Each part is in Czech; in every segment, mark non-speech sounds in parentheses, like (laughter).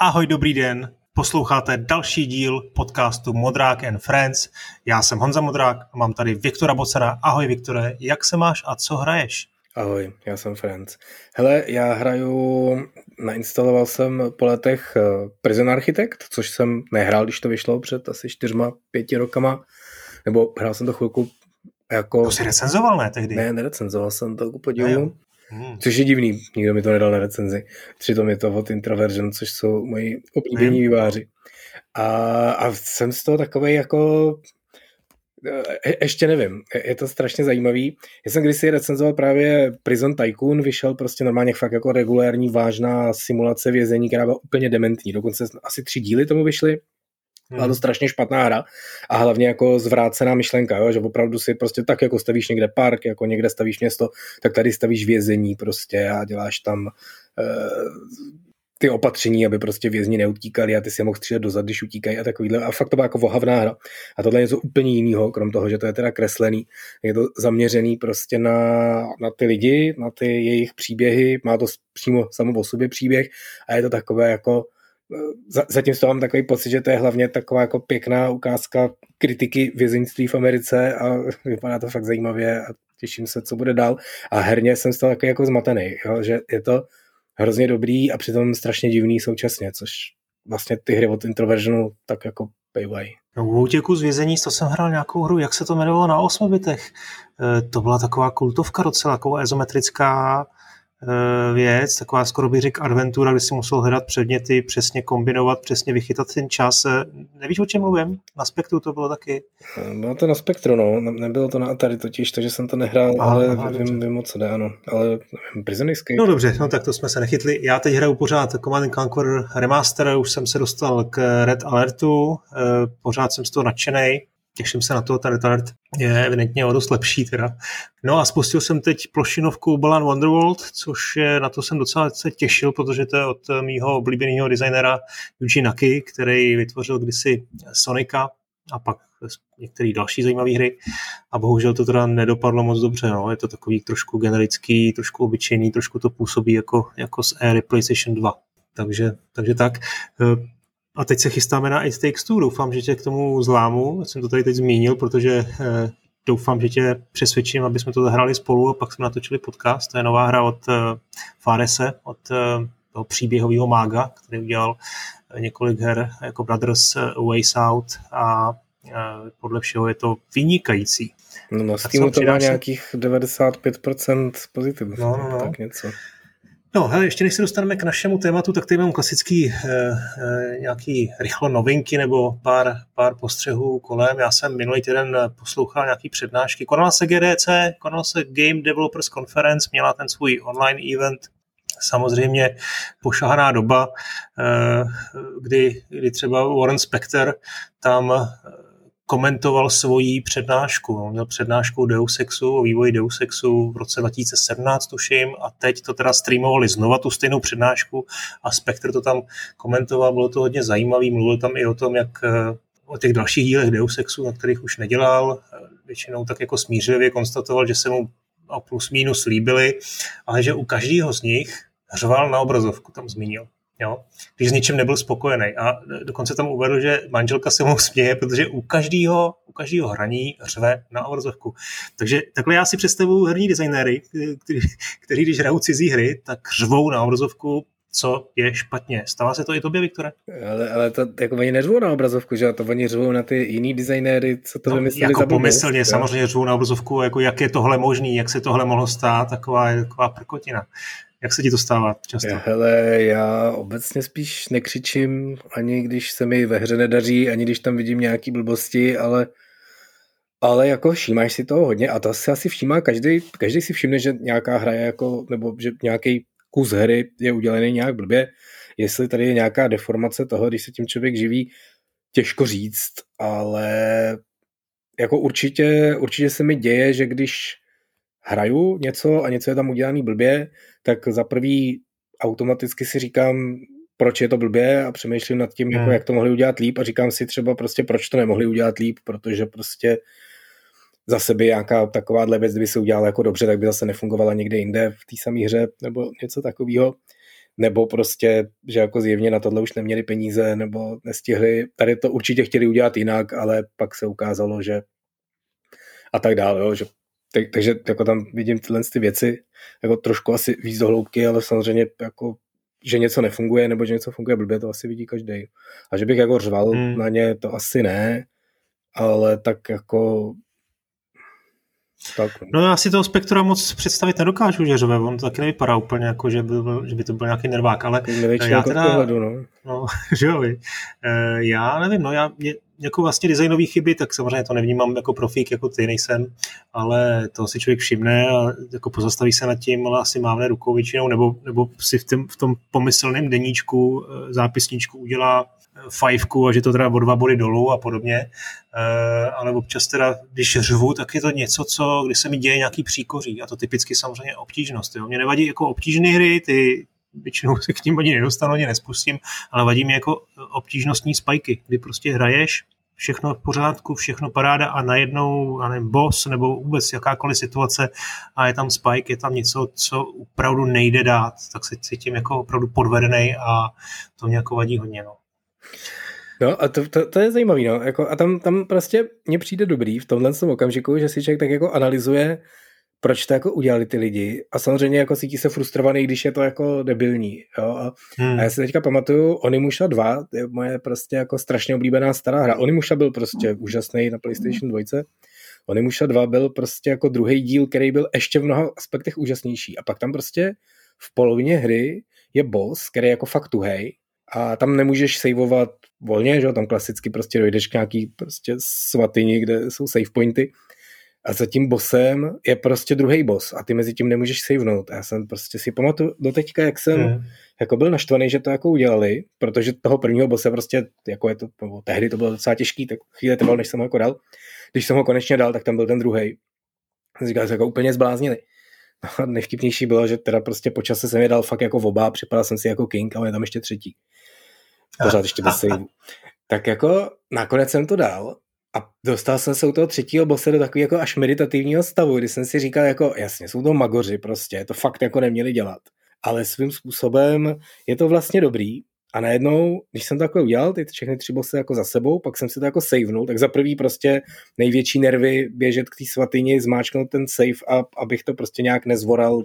Ahoj, dobrý den. Posloucháte další díl podcastu Modrák and Friends. Já jsem Honza Modrák a mám tady Viktora Bocera. Ahoj Viktore, jak se máš a co hraješ? Ahoj, já jsem Friends. Hele, já hraju, nainstaloval jsem po letech eh, Prison Architect, což jsem nehrál, když to vyšlo před asi čtyřma, pěti rokama, nebo hrál jsem to chvilku jako... To jsi recenzoval, ne, tehdy? Ne, nerecenzoval jsem to ku podivu. Hmm. Což je divný, nikdo mi to nedal na recenzi. Přitom je to od Introversion, což jsou moji oblíbení hmm. výváři. A, a jsem z toho takový jako je, ještě nevím, je to strašně zajímavý. Já jsem kdysi recenzoval právě Prison Tycoon, vyšel prostě normálně fakt jako regulární vážná simulace vězení, která byla úplně dementní. Dokonce asi tři díly tomu vyšly byla to hmm. strašně špatná hra a hlavně jako zvrácená myšlenka, jo? že opravdu si prostě tak jako stavíš někde park, jako někde stavíš město, tak tady stavíš vězení prostě a děláš tam uh, ty opatření, aby prostě vězni neutíkali a ty si je mohl střílet dozad, když utíkají a takovýhle. A fakt to byla jako vohavná hra. A tohle je něco úplně jiného, krom toho, že to je teda kreslený. Je to zaměřený prostě na, na ty lidi, na ty jejich příběhy, má to přímo samo o sobě příběh a je to takové jako zatím z toho mám takový pocit, že to je hlavně taková jako pěkná ukázka kritiky vězeňství v Americe a (laughs) vypadá to fakt zajímavě a těším se, co bude dál. A herně jsem z toho takový jako zmatený, jo? že je to hrozně dobrý a přitom strašně divný současně, což vlastně ty hry od Introversionu tak jako pejvají. No, u útěku z vězení, to jsem hrál nějakou hru, jak se to jmenovalo na 8 bitech. E, to byla taková kultovka docela, taková ezometrická věc, taková skoro bych řekl adventura, kde si musel hledat předměty, přesně kombinovat, přesně vychytat ten čas. Eh, nevíš, o čem mluvím? Na Spektru to bylo taky? Eh, bylo to na Spektru, no. Nebylo to na Atari totiž, takže jsem to nehrál, aha, ale aha, vím, vím, o co jde, ano. Ale Prison Escape. No dobře, no tak to jsme se nechytli. Já teď hraju pořád Command Conquer Remaster, už jsem se dostal k Red Alertu, pořád jsem z toho nadšený těším se na to, ten retard je evidentně o dost lepší teda. No a spustil jsem teď plošinovku Balan Wonderworld, což je, na to jsem docela se těšil, protože to je od mýho oblíbeného designera Yuji Naki, který vytvořil kdysi Sonika a pak některé další zajímavé hry a bohužel to teda nedopadlo moc dobře, no. je to takový trošku generický, trošku obyčejný, trošku to působí jako, jako z éry PlayStation 2. Takže, takže tak. A teď se chystáme na It Takes Two. Doufám, že tě k tomu zlámu. Jsem to tady teď zmínil, protože eh, doufám, že tě přesvědčím, aby jsme to zahrali spolu a pak jsme natočili podcast. To je nová hra od eh, Farese, od eh, toho příběhového mága, který udělal několik her jako Brothers Ways Out a podle všeho je to vynikající. No na Steamu to má nějakých 95% pozitiv. No, no, no. Tak něco. No, hele, ještě než se dostaneme k našemu tématu, tak tady mám klasický eh, eh, nějaký rychlo novinky nebo pár, pár postřehů kolem. Já jsem minulý týden poslouchal nějaký přednášky. Konala se GDC, konala se Game Developers Conference, měla ten svůj online event samozřejmě pošahaná doba, eh, kdy, kdy třeba Warren Spector tam komentoval svoji přednášku. On měl přednášku Deus Exu, o vývoji Deus Exu v roce 2017, tuším, a teď to teda streamovali znova tu stejnou přednášku a Spectre to tam komentoval, bylo to hodně zajímavý, mluvil tam i o tom, jak eh, o těch dalších dílech Deus Exu, na kterých už nedělal, eh, většinou tak jako smířlivě konstatoval, že se mu plus minus líbily, ale že u každého z nich řval na obrazovku, tam zmínil jo, když s ničím nebyl spokojený. A dokonce tam uvedl, že manželka se mu směje, protože u každého, u každého hraní řve na obrazovku. Takže takhle já si představuju herní designéry, kteří, kteří když hrajou cizí hry, tak řvou na obrazovku co je špatně. Stává se to i tobě, Viktore? Ale, ale to jako oni neřvou na obrazovku, že to oni řvou na ty jiný designéry, co to no, vymysleli jako pomyslně, samozřejmě řvou na obrazovku, jako jak je tohle možný, jak se tohle mohlo stát, taková, taková prkotina. Jak se ti to stává často? Hele, já obecně spíš nekřičím, ani když se mi ve hře nedaří, ani když tam vidím nějaký blbosti, ale ale jako všímáš si toho hodně a to se asi všímá každý, každý si všimne, že nějaká hra je jako, nebo že nějaký kus hry je udělený nějak blbě. Jestli tady je nějaká deformace toho, když se tím člověk živí, těžko říct, ale jako určitě, určitě se mi děje, že když hraju něco a něco je tam udělaný blbě, tak za prvý automaticky si říkám, proč je to blbě a přemýšlím nad tím, jako hmm. jak to mohli udělat líp a říkám si třeba prostě, proč to nemohli udělat líp, protože prostě zase by nějaká takováhle věc, kdyby se udělala jako dobře, tak by zase nefungovala někde jinde v té samé hře nebo něco takového. nebo prostě, že jako zjevně na tohle už neměli peníze, nebo nestihli. Tady to určitě chtěli udělat jinak, ale pak se ukázalo, že a tak dále, jo, že tak, takže jako tam vidím tyhle ty věci jako trošku asi víc do hloubky, ale samozřejmě jako že něco nefunguje nebo že něco funguje blbě, to asi vidí každý. A že bych jako řval hmm. na ně, to asi ne, ale tak jako tak. No já si toho spektra moc představit nedokážu, že řve, on to taky nevypadá úplně jako, že by, že by to byl nějaký nervák, ale já teda, pohledu, no. (laughs) no. že jo, e, já nevím, no já, mě, jako vlastně designové chyby, tak samozřejmě to nevnímám jako profík, jako ty nejsem, ale to si člověk všimne a jako pozastaví se nad tím, ale asi mávne rukou většinou, nebo, nebo si v, tom, v tom pomyslném deníčku, e, zápisníčku udělá fajfku a že to teda o dva body dolů a podobně, e, ale občas teda, když řvu, tak je to něco, co, kdy se mi děje nějaký příkoří a to typicky samozřejmě obtížnost. Jo. Mě nevadí jako obtížné hry, ty většinou se k tím ani nedostanu, ani nespustím, ale vadí mi jako obtížnostní spajky, kdy prostě hraješ, všechno v pořádku, všechno paráda a najednou, a nevím, boss nebo vůbec jakákoliv situace a je tam spike, je tam něco, co opravdu nejde dát, tak se cítím jako opravdu podvedený a to mě jako vadí hodně. No. No a to, to, to je zajímavé, no. Jako, a tam, tam prostě mně přijde dobrý v tomhle okamžiku, že si člověk tak jako analyzuje, proč to jako udělali ty lidi a samozřejmě jako cítí se frustrovaný, když je to jako debilní. Jo? A, hmm. a já si teďka pamatuju, Onimusha 2 je moje prostě jako strašně oblíbená stará hra. Onimusha byl prostě úžasný na PlayStation 2. Onimusha 2 byl prostě jako druhý díl, který byl ještě v mnoha aspektech úžasnější. A pak tam prostě v polovině hry je boss, který je jako fakt tuhej a tam nemůžeš saveovat volně, že tam klasicky prostě dojdeš k nějaký prostě svatyni, kde jsou save pointy a za tím bosem je prostě druhý boss a ty mezi tím nemůžeš savenout. A já jsem prostě si pamatuju do teďka, jak jsem hmm. jako byl naštvaný, že to jako udělali, protože toho prvního bose prostě, jako je to, nebo tehdy to bylo docela těžký, tak chvíli trval, než jsem ho jako dal. Když jsem ho konečně dal, tak tam byl ten druhý. Říkal, že se jako úplně zbláznili. No a nejvtipnější bylo, že teda prostě po čase jsem je dal fakt jako v oba, připadal jsem si jako king, ale je tam ještě třetí. Pořád ještě bez save. Tak jako nakonec jsem to dal a dostal jsem se u toho třetího bose do takového jako až meditativního stavu, kdy jsem si říkal jako, jasně, jsou to magoři prostě, to fakt jako neměli dělat. Ale svým způsobem je to vlastně dobrý, a najednou, když jsem to takhle udělal, ty všechny tři bosy jako za sebou, pak jsem si to jako savenul, tak za prvý prostě největší nervy běžet k té svatyni, zmáčknout ten save a abych to prostě nějak nezvoral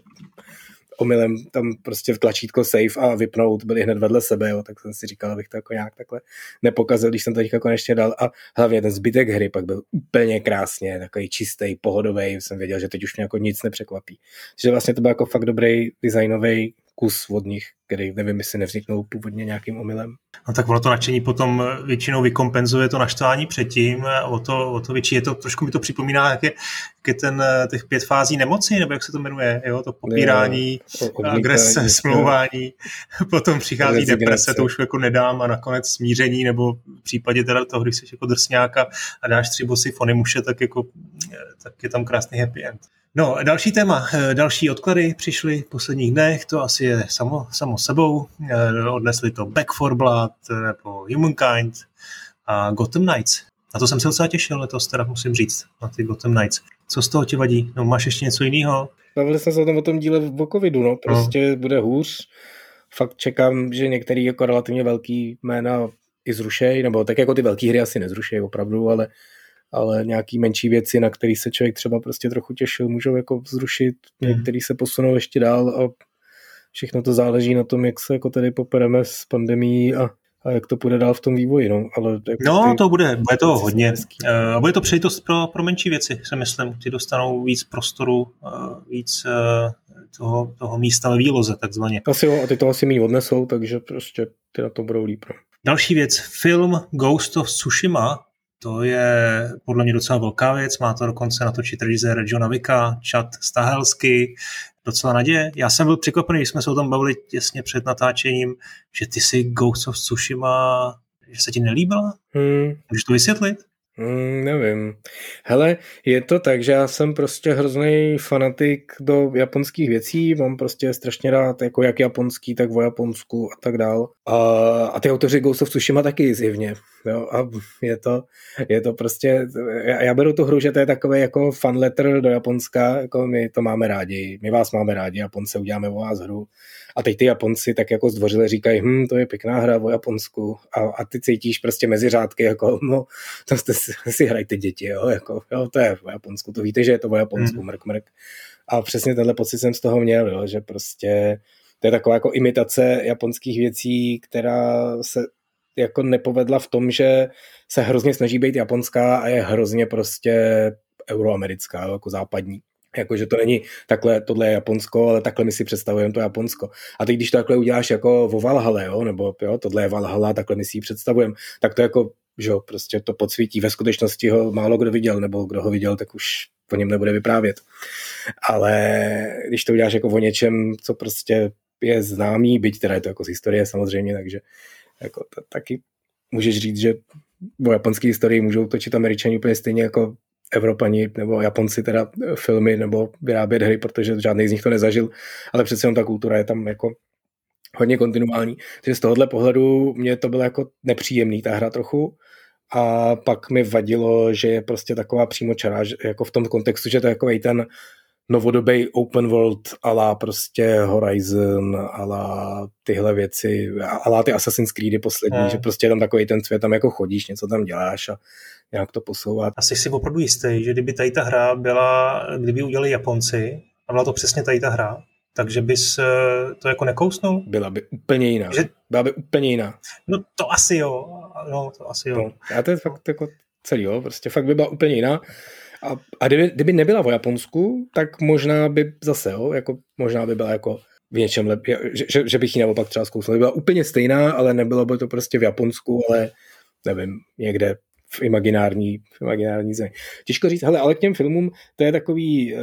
omylem tam prostě v tlačítko save a vypnout byli hned vedle sebe, jo, tak jsem si říkal, abych to jako nějak takhle nepokazil, když jsem to teďka konečně dal. A hlavně ten zbytek hry pak byl úplně krásně, takový čistý, pohodový, jsem věděl, že teď už mě jako nic nepřekvapí. Takže vlastně to byl jako fakt dobrý designový kus od nich, který nevím, jestli nevzniknul původně nějakým omylem. No tak ono to nadšení potom většinou vykompenzuje to naštvání předtím, o to, o to větší je to, trošku mi to připomíná, jak je, jak je ten, těch pět fází nemoci, nebo jak se to jmenuje, jo, to popírání, ne, agrese, smlouvání, (laughs) potom přichází deprese, to už jako nedám a nakonec smíření, nebo v případě teda toho, když jsi jako drsňáka a dáš tři bosy fony muše, tak jako tak je tam krásný happy end. No, další téma, eh, další odklady přišly v posledních dnech, to asi je samo, samo sebou. Eh, odnesli to Back for Blood eh, nebo Humankind a Gotham Knights. Na to jsem se docela těšil letos, teda musím říct, na ty Gotham Knights. Co z toho tě vadí? No, máš ještě něco jiného? Bavili jsme se o tom, o tom díle v covidu, no. Prostě no. bude hůř. Fakt čekám, že některý jako relativně velký jména i zrušej, nebo tak jako ty velké hry asi nezrušej opravdu, ale ale nějaký menší věci, na který se člověk třeba prostě trochu těšil, můžou jako zrušit, mm. některý se posunou ještě dál a všechno to záleží na tom, jak se jako tady popereme s pandemí a, a jak to půjde dál v tom vývoji. No, ale jako no ty, to bude, bude to hodně. Uh, bude to přejitost pro, pro menší věci, si myslím. Ty dostanou víc prostoru, uh, víc uh, toho, toho místa ve výloze, takzvaně. Asi jo, a ty to asi méně odnesou, takže prostě ty na to budou líp. No. Další věc, film Ghost of Tsushima to je podle mě docela velká věc, má to dokonce natočit režisér Johna Vika, Chad Stahelsky, docela naděje. Já jsem byl překvapený, když jsme se o tom bavili těsně před natáčením, že ty si Ghost of Tsushima, že se ti nelíbila? Hmm. Můžeš to vysvětlit? Hmm, nevím. Hele, je to tak, že já jsem prostě hrozný fanatik do japonských věcí, mám prostě strašně rád jako jak japonský, tak o Japonsku a tak dál. A, a ty autoři Ghost of Tsushima taky zjevně. jo, a je to, je to prostě, já, já beru tu hru, že to je takový jako fan letter do Japonska, jako my to máme rádi, my vás máme rádi, Japonce, uděláme o vás hru. A teď ty Japonci tak jako zdvořile říkají, hm, to je pěkná hra o Japonsku. A, a ty cítíš prostě mezi řádky, jako, no, to jste (laughs) si, hrajte děti, jo, jako, jo, to je o Japonsku, to víte, že je to o Japonsku, hmm. mrk, mrk. A přesně tenhle pocit jsem z toho měl, jo, že prostě to je taková jako imitace japonských věcí, která se jako nepovedla v tom, že se hrozně snaží být japonská a je hrozně prostě euroamerická, jako západní. Jakože to není takhle, tohle je Japonsko, ale takhle my si představujeme to Japonsko. A teď, když to takhle uděláš jako vo Valhale, jo, nebo jo, tohle je Valhalla, takhle my si ji představujeme, tak to jako, že jo, prostě to podsvítí. Ve skutečnosti ho málo kdo viděl, nebo kdo ho viděl, tak už o něm nebude vyprávět. Ale když to uděláš jako o něčem, co prostě je známý, byť teda je to jako z historie samozřejmě, takže jako to, taky můžeš říct, že o japonské historii můžou točit američani úplně stejně jako Evropani nebo Japonci teda filmy nebo vyrábět hry, protože žádný z nich to nezažil, ale přece jenom ta kultura je tam jako hodně kontinuální. Takže z tohohle pohledu mě to bylo jako nepříjemný ta hra trochu a pak mi vadilo, že je prostě taková přímočará, jako v tom kontextu, že to je takový ten novodobý open world ala prostě Horizon, ala tyhle věci, ala ty Assassin's Creedy poslední, hmm. že prostě tam takový ten svět, tam jako chodíš, něco tam děláš a nějak to posouvat. Asi si opravdu jistý, že kdyby tady ta hra byla, kdyby udělali Japonci a byla to přesně tady ta hra, takže bys eh, to jako nekousnul? Byla by úplně jiná. Že... Byla by úplně jiná. No to asi jo. No, to asi jo. No, a to je fakt jako celý, jo. Prostě fakt by byla úplně jiná. A, a kdyby, kdyby nebyla v Japonsku, tak možná by zase, jo, jako možná by byla jako v něčem lepší, že, že, že bych ji naopak třeba zkousnul. By byla úplně stejná, ale nebylo by to prostě v Japonsku, ale nevím, někde v imaginární, v imaginární zemi. Těžko říct, hele, ale k těm filmům to je takový, uh,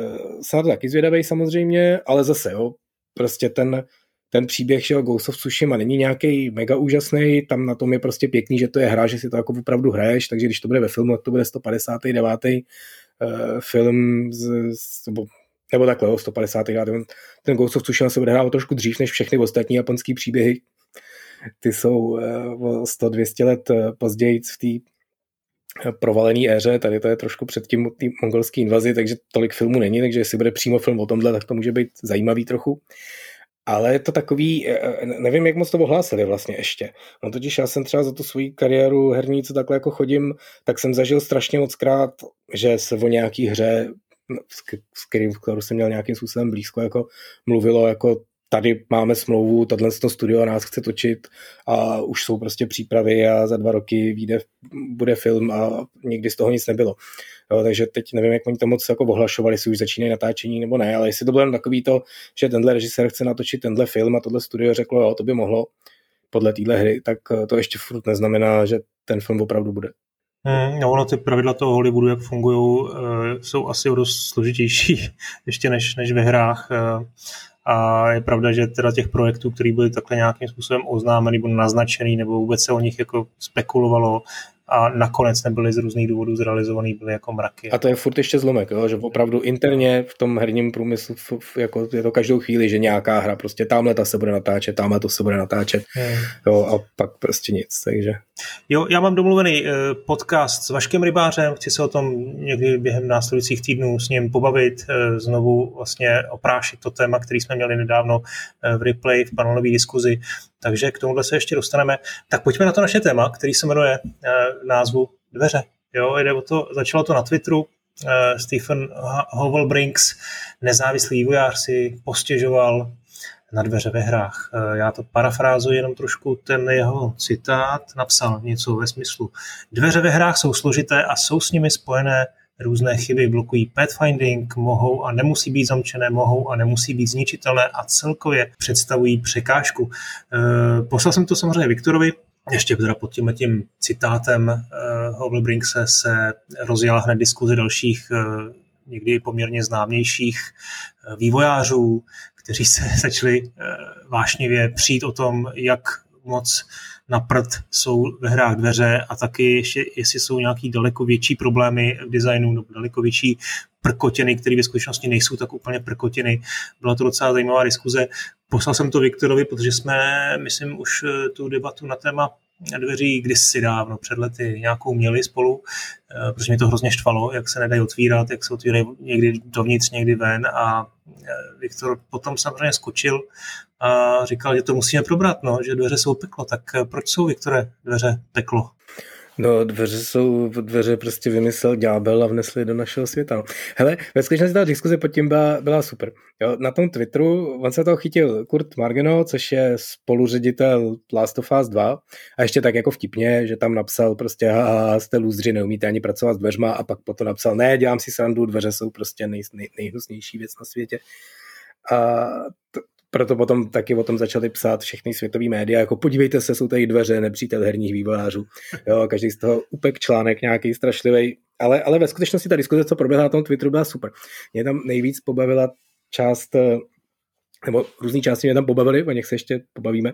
na to taky zvědavý samozřejmě, ale zase, jo, prostě ten, ten příběh, že Ghost of Tsushima není nějaký mega úžasný, tam na tom je prostě pěkný, že to je hra, že si to jako opravdu hraješ, takže když to bude ve filmu, to bude 159. Uh, film z, z, nebo, nebo takhle, 150. Ten, ten Ghost of Tsushima se bude hrát trošku dřív než všechny ostatní japonské příběhy. Ty jsou uh, o 100-200 let uh, později v té provalený éře, tady to je trošku před tím mongolský invazi, takže tolik filmů není, takže jestli bude přímo film o tomhle, tak to může být zajímavý trochu. Ale je to takový, e, e, nevím, jak moc to ohlásili vlastně ještě. No totiž já jsem třeba za tu svou kariéru herní, co takhle jako chodím, tak jsem zažil strašně moc krát, že se o nějaký hře s kterým, kterou jsem měl nějakým způsobem blízko, jako mluvilo jako tady máme smlouvu, tohle to studio nás chce točit a už jsou prostě přípravy a za dva roky vyjde, bude film a nikdy z toho nic nebylo. Jo, takže teď nevím, jak oni to moc jako ohlašovali, jestli už začínají natáčení nebo ne, ale jestli to bylo takový to, že tenhle režisér chce natočit tenhle film a tohle studio řeklo, jo, to by mohlo podle téhle hry, tak to ještě furt neznamená, že ten film opravdu bude. Hmm, no, ono ty pravidla toho Hollywoodu, jak fungují, eh, jsou asi o dost složitější (laughs) ještě než, než ve hrách. Eh, a je pravda, že teda těch projektů, které byly takhle nějakým způsobem oznámeny nebo naznačený, nebo vůbec se o nich jako spekulovalo, a nakonec nebyly z různých důvodů zrealizovaný, byly jako mraky. A to je furt ještě zlomek, jo? že opravdu interně v tom herním průmyslu jako je to každou chvíli, že nějaká hra prostě tamhle ta se bude natáčet, tamhle to se bude natáčet hmm. jo, a pak prostě nic, takže. Jo, já mám domluvený eh, podcast s Vaškem Rybářem, chci se o tom někdy během následujících týdnů s ním pobavit, eh, znovu vlastně oprášit to téma, který jsme měli nedávno eh, v replay, v panelové diskuzi, takže k tomuhle se ještě dostaneme. Tak pojďme na to naše téma, který se jmenuje názvu Dveře. Jo, jde o to, začalo to na Twitteru, Stephen Hovelbrinks, nezávislý vývojář, si postěžoval na dveře ve hrách. Eh, já to parafrázuji jenom trošku, ten jeho citát napsal něco ve smyslu. Dveře ve hrách jsou složité a jsou s nimi spojené různé chyby, blokují pathfinding, mohou a nemusí být zamčené, mohou a nemusí být zničitelné a celkově představují překážku. Eh, poslal jsem to samozřejmě Viktorovi, ještě teda pod tím, tím citátem uh, se rozjela hned diskuze dalších někdy poměrně známějších vývojářů, kteří se (laughs) začali eh, vášnivě přijít o tom, jak moc na prd jsou ve hrách dveře a taky ještě, jestli jsou nějaký daleko větší problémy v designu nebo daleko větší prkotiny, které ve skutečnosti nejsou tak úplně prkotiny. Byla to docela zajímavá diskuze. Poslal jsem to Viktorovi, protože jsme, myslím, už eh, tu debatu na téma dveří kdysi dávno, před lety nějakou měli spolu, eh, protože mě to hrozně štvalo, jak se nedají otvírat, jak se otvírají někdy dovnitř, někdy ven a Viktor potom samozřejmě skočil a říkal, že to musíme probrat, no, že dveře jsou peklo. Tak proč jsou, Viktore, dveře peklo? No, dveře jsou, dveře prostě vymyslel ďábel a vnesli do našeho světa. Hele, ve skutečnosti ta diskuze pod tím byla, byla super. Jo, na tom Twitteru, on se toho chytil Kurt Margeno, což je spoluředitel Last of Us 2 a ještě tak jako vtipně, že tam napsal prostě a jste lůzři, neumíte ani pracovat s dveřma a pak potom napsal, ne, dělám si srandu, dveře jsou prostě nej, nej, nejhnusnější věc na světě. A proto potom taky o tom začali psát všechny světové média, jako podívejte se, jsou tady dveře, nepřítel herních vývojářů. Jo, každý z toho upek článek nějaký strašlivý, ale, ale ve skutečnosti ta diskuze, co proběhla na tom Twitteru, byla super. Mě tam nejvíc pobavila část, nebo různý části mě tam pobavily, o nich se ještě pobavíme,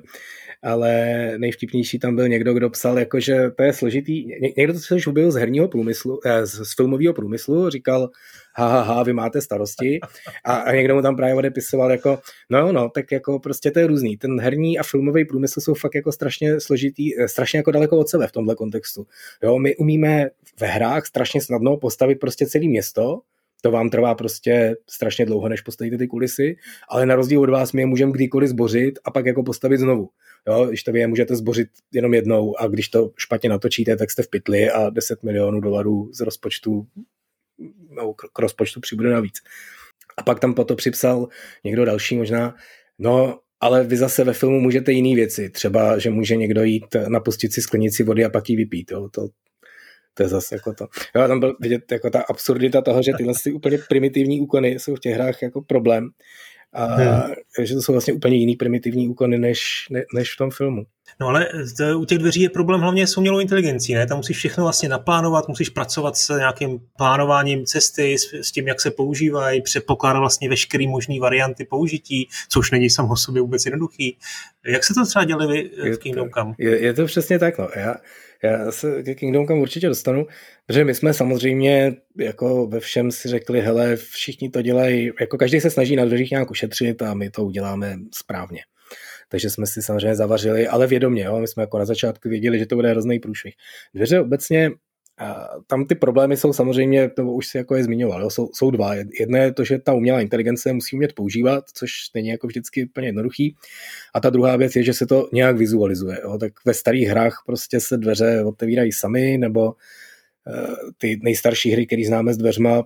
ale nejvtipnější tam byl někdo, kdo psal, jako, že to je složitý. Někdo, co se už byl z herního průmyslu, eh, z filmového průmyslu, říkal, ha, ha, ha, vy máte starosti. A, a někdo mu tam právě odepisoval jako, no jo, no, tak jako prostě to je různý. Ten herní a filmový průmysl jsou fakt jako strašně složitý, eh, strašně jako daleko od sebe v tomhle kontextu. Jo, my umíme ve hrách strašně snadno postavit prostě celé město, to vám trvá prostě strašně dlouho, než postavíte ty kulisy, ale na rozdíl od vás my je můžeme kdykoliv zbořit a pak jako postavit znovu. Jo, když to vy je můžete zbořit jenom jednou a když to špatně natočíte, tak jste v pytli a 10 milionů dolarů z rozpočtu no, k rozpočtu přibude navíc. A pak tam potom připsal někdo další možná, no ale vy zase ve filmu můžete jiný věci, třeba, že může někdo jít napustit si sklenici vody a pak ji vypít, jo, to, to je zase jako to. Jo, tam byl vidět jako ta absurdita toho, že tyhle ty úplně primitivní úkony jsou v těch hrách jako problém. A hmm. že to jsou vlastně úplně jiný primitivní úkony než, ne, než v tom filmu. No ale u těch dveří je problém hlavně s umělou inteligencí, ne? Tam musíš všechno vlastně naplánovat, musíš pracovat s nějakým plánováním cesty, s, s tím, jak se používají, předpokládat vlastně veškeré možné varianty použití, což není samo o sobě vůbec jednoduchý. Jak se to třeba dělali vy v Kingdom Come? Je, je to přesně tak, no. Já, já se ke Kingdom Come určitě dostanu, protože my jsme samozřejmě jako ve všem si řekli, hele, všichni to dělají, jako každý se snaží na dveřích nějak ušetřit a my to uděláme správně. Takže jsme si samozřejmě zavařili, ale vědomě, jo? my jsme jako na začátku věděli, že to bude hrozný průšvih. Dveře obecně tam ty problémy jsou samozřejmě, to už si jako je zmiňoval, jo, jsou, jsou dva. Jedno je to, že ta umělá inteligence musí umět používat, což není jako vždycky úplně jednoduchý. A ta druhá věc je, že se to nějak vizualizuje. Jo. Tak ve starých hrách prostě se dveře otevírají sami, nebo eh, ty nejstarší hry, které známe s dveřma.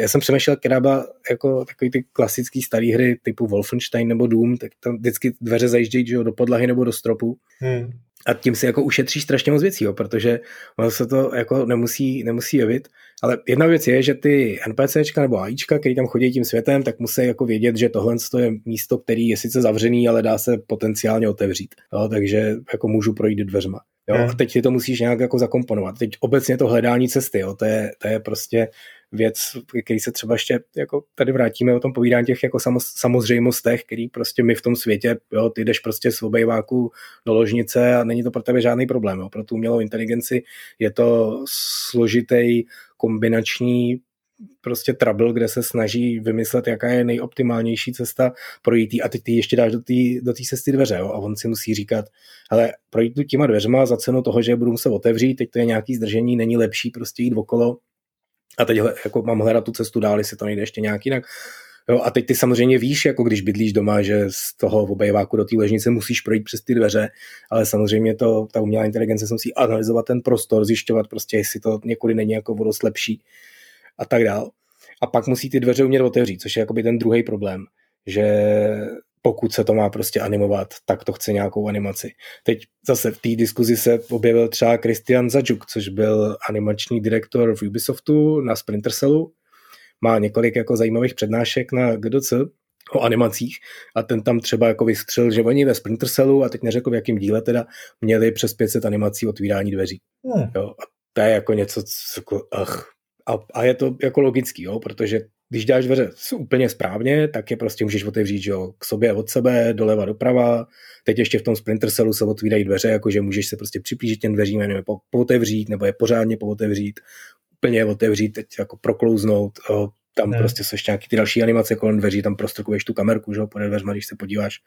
Já jsem přemýšlel, která byla jako takový ty klasický staré hry typu Wolfenstein nebo Doom, tak tam vždycky dveře zajíždějí do podlahy nebo do stropu. Hmm a tím si jako ušetříš strašně moc věcí, jo, protože ono se to jako nemusí, nemusí jevit. Ale jedna věc je, že ty NPCčka nebo AIčka, který tam chodí tím světem, tak musí jako vědět, že tohle je místo, který je sice zavřený, ale dá se potenciálně otevřít. Jo, takže jako můžu projít dveřma. Jo, hmm. a teď ty to musíš nějak jako zakomponovat. Teď obecně to hledání cesty, jo, to, je, to je prostě věc, který se třeba ještě jako tady vrátíme o tom povídání těch jako samozřejmostech, který prostě my v tom světě, jo, ty jdeš prostě z obejváku do ložnice a není to pro tebe žádný problém. Jo. Pro tu umělou inteligenci je to složitý kombinační prostě trouble, kde se snaží vymyslet, jaká je nejoptimálnější cesta projít a teď ty ještě dáš do té do cesty dveře jo? a on si musí říkat, ale projít tu těma dveřma za cenu toho, že budu muset otevřít, teď to je nějaký zdržení, není lepší prostě jít okolo a teď jako mám hledat tu cestu dál, jestli to nejde ještě nějak jinak. Jo, a teď ty samozřejmě víš, jako když bydlíš doma, že z toho obejváku do té ležnice musíš projít přes ty dveře, ale samozřejmě to, ta umělá inteligence se musí analyzovat ten prostor, zjišťovat prostě, jestli to někudy není jako vodost lepší a tak dál. A pak musí ty dveře umět otevřít, což je jakoby ten druhý problém, že pokud se to má prostě animovat, tak to chce nějakou animaci. Teď zase v té diskuzi se objevil třeba Christian Zajuk, což byl animační direktor v Ubisoftu na Splinter Cellu. Má několik jako zajímavých přednášek na GDC o animacích a ten tam třeba jako vystřel, že oni ve Splinter Cellu, a teď neřekl v jakém díle teda, měli přes 500 animací otvírání dveří. Hmm. Jo, a to je jako něco, co jako, ach, a, a je to jako logický, jo, protože když dáš dveře úplně správně, tak je prostě můžeš otevřít jo, k sobě od sebe, doleva doprava. Teď ještě v tom Splinter Cellu se otvírají dveře, jakože můžeš se prostě připlížit těm dveřím, nebo je pootevřít, nebo je pořádně pootevřít, úplně je otevřít, teď jako proklouznout. O, tam ne. prostě jsou ještě nějaký ty další animace kolem dveří, tam prostorkuješ tu kamerku, že jo, pod dveřma, když se podíváš,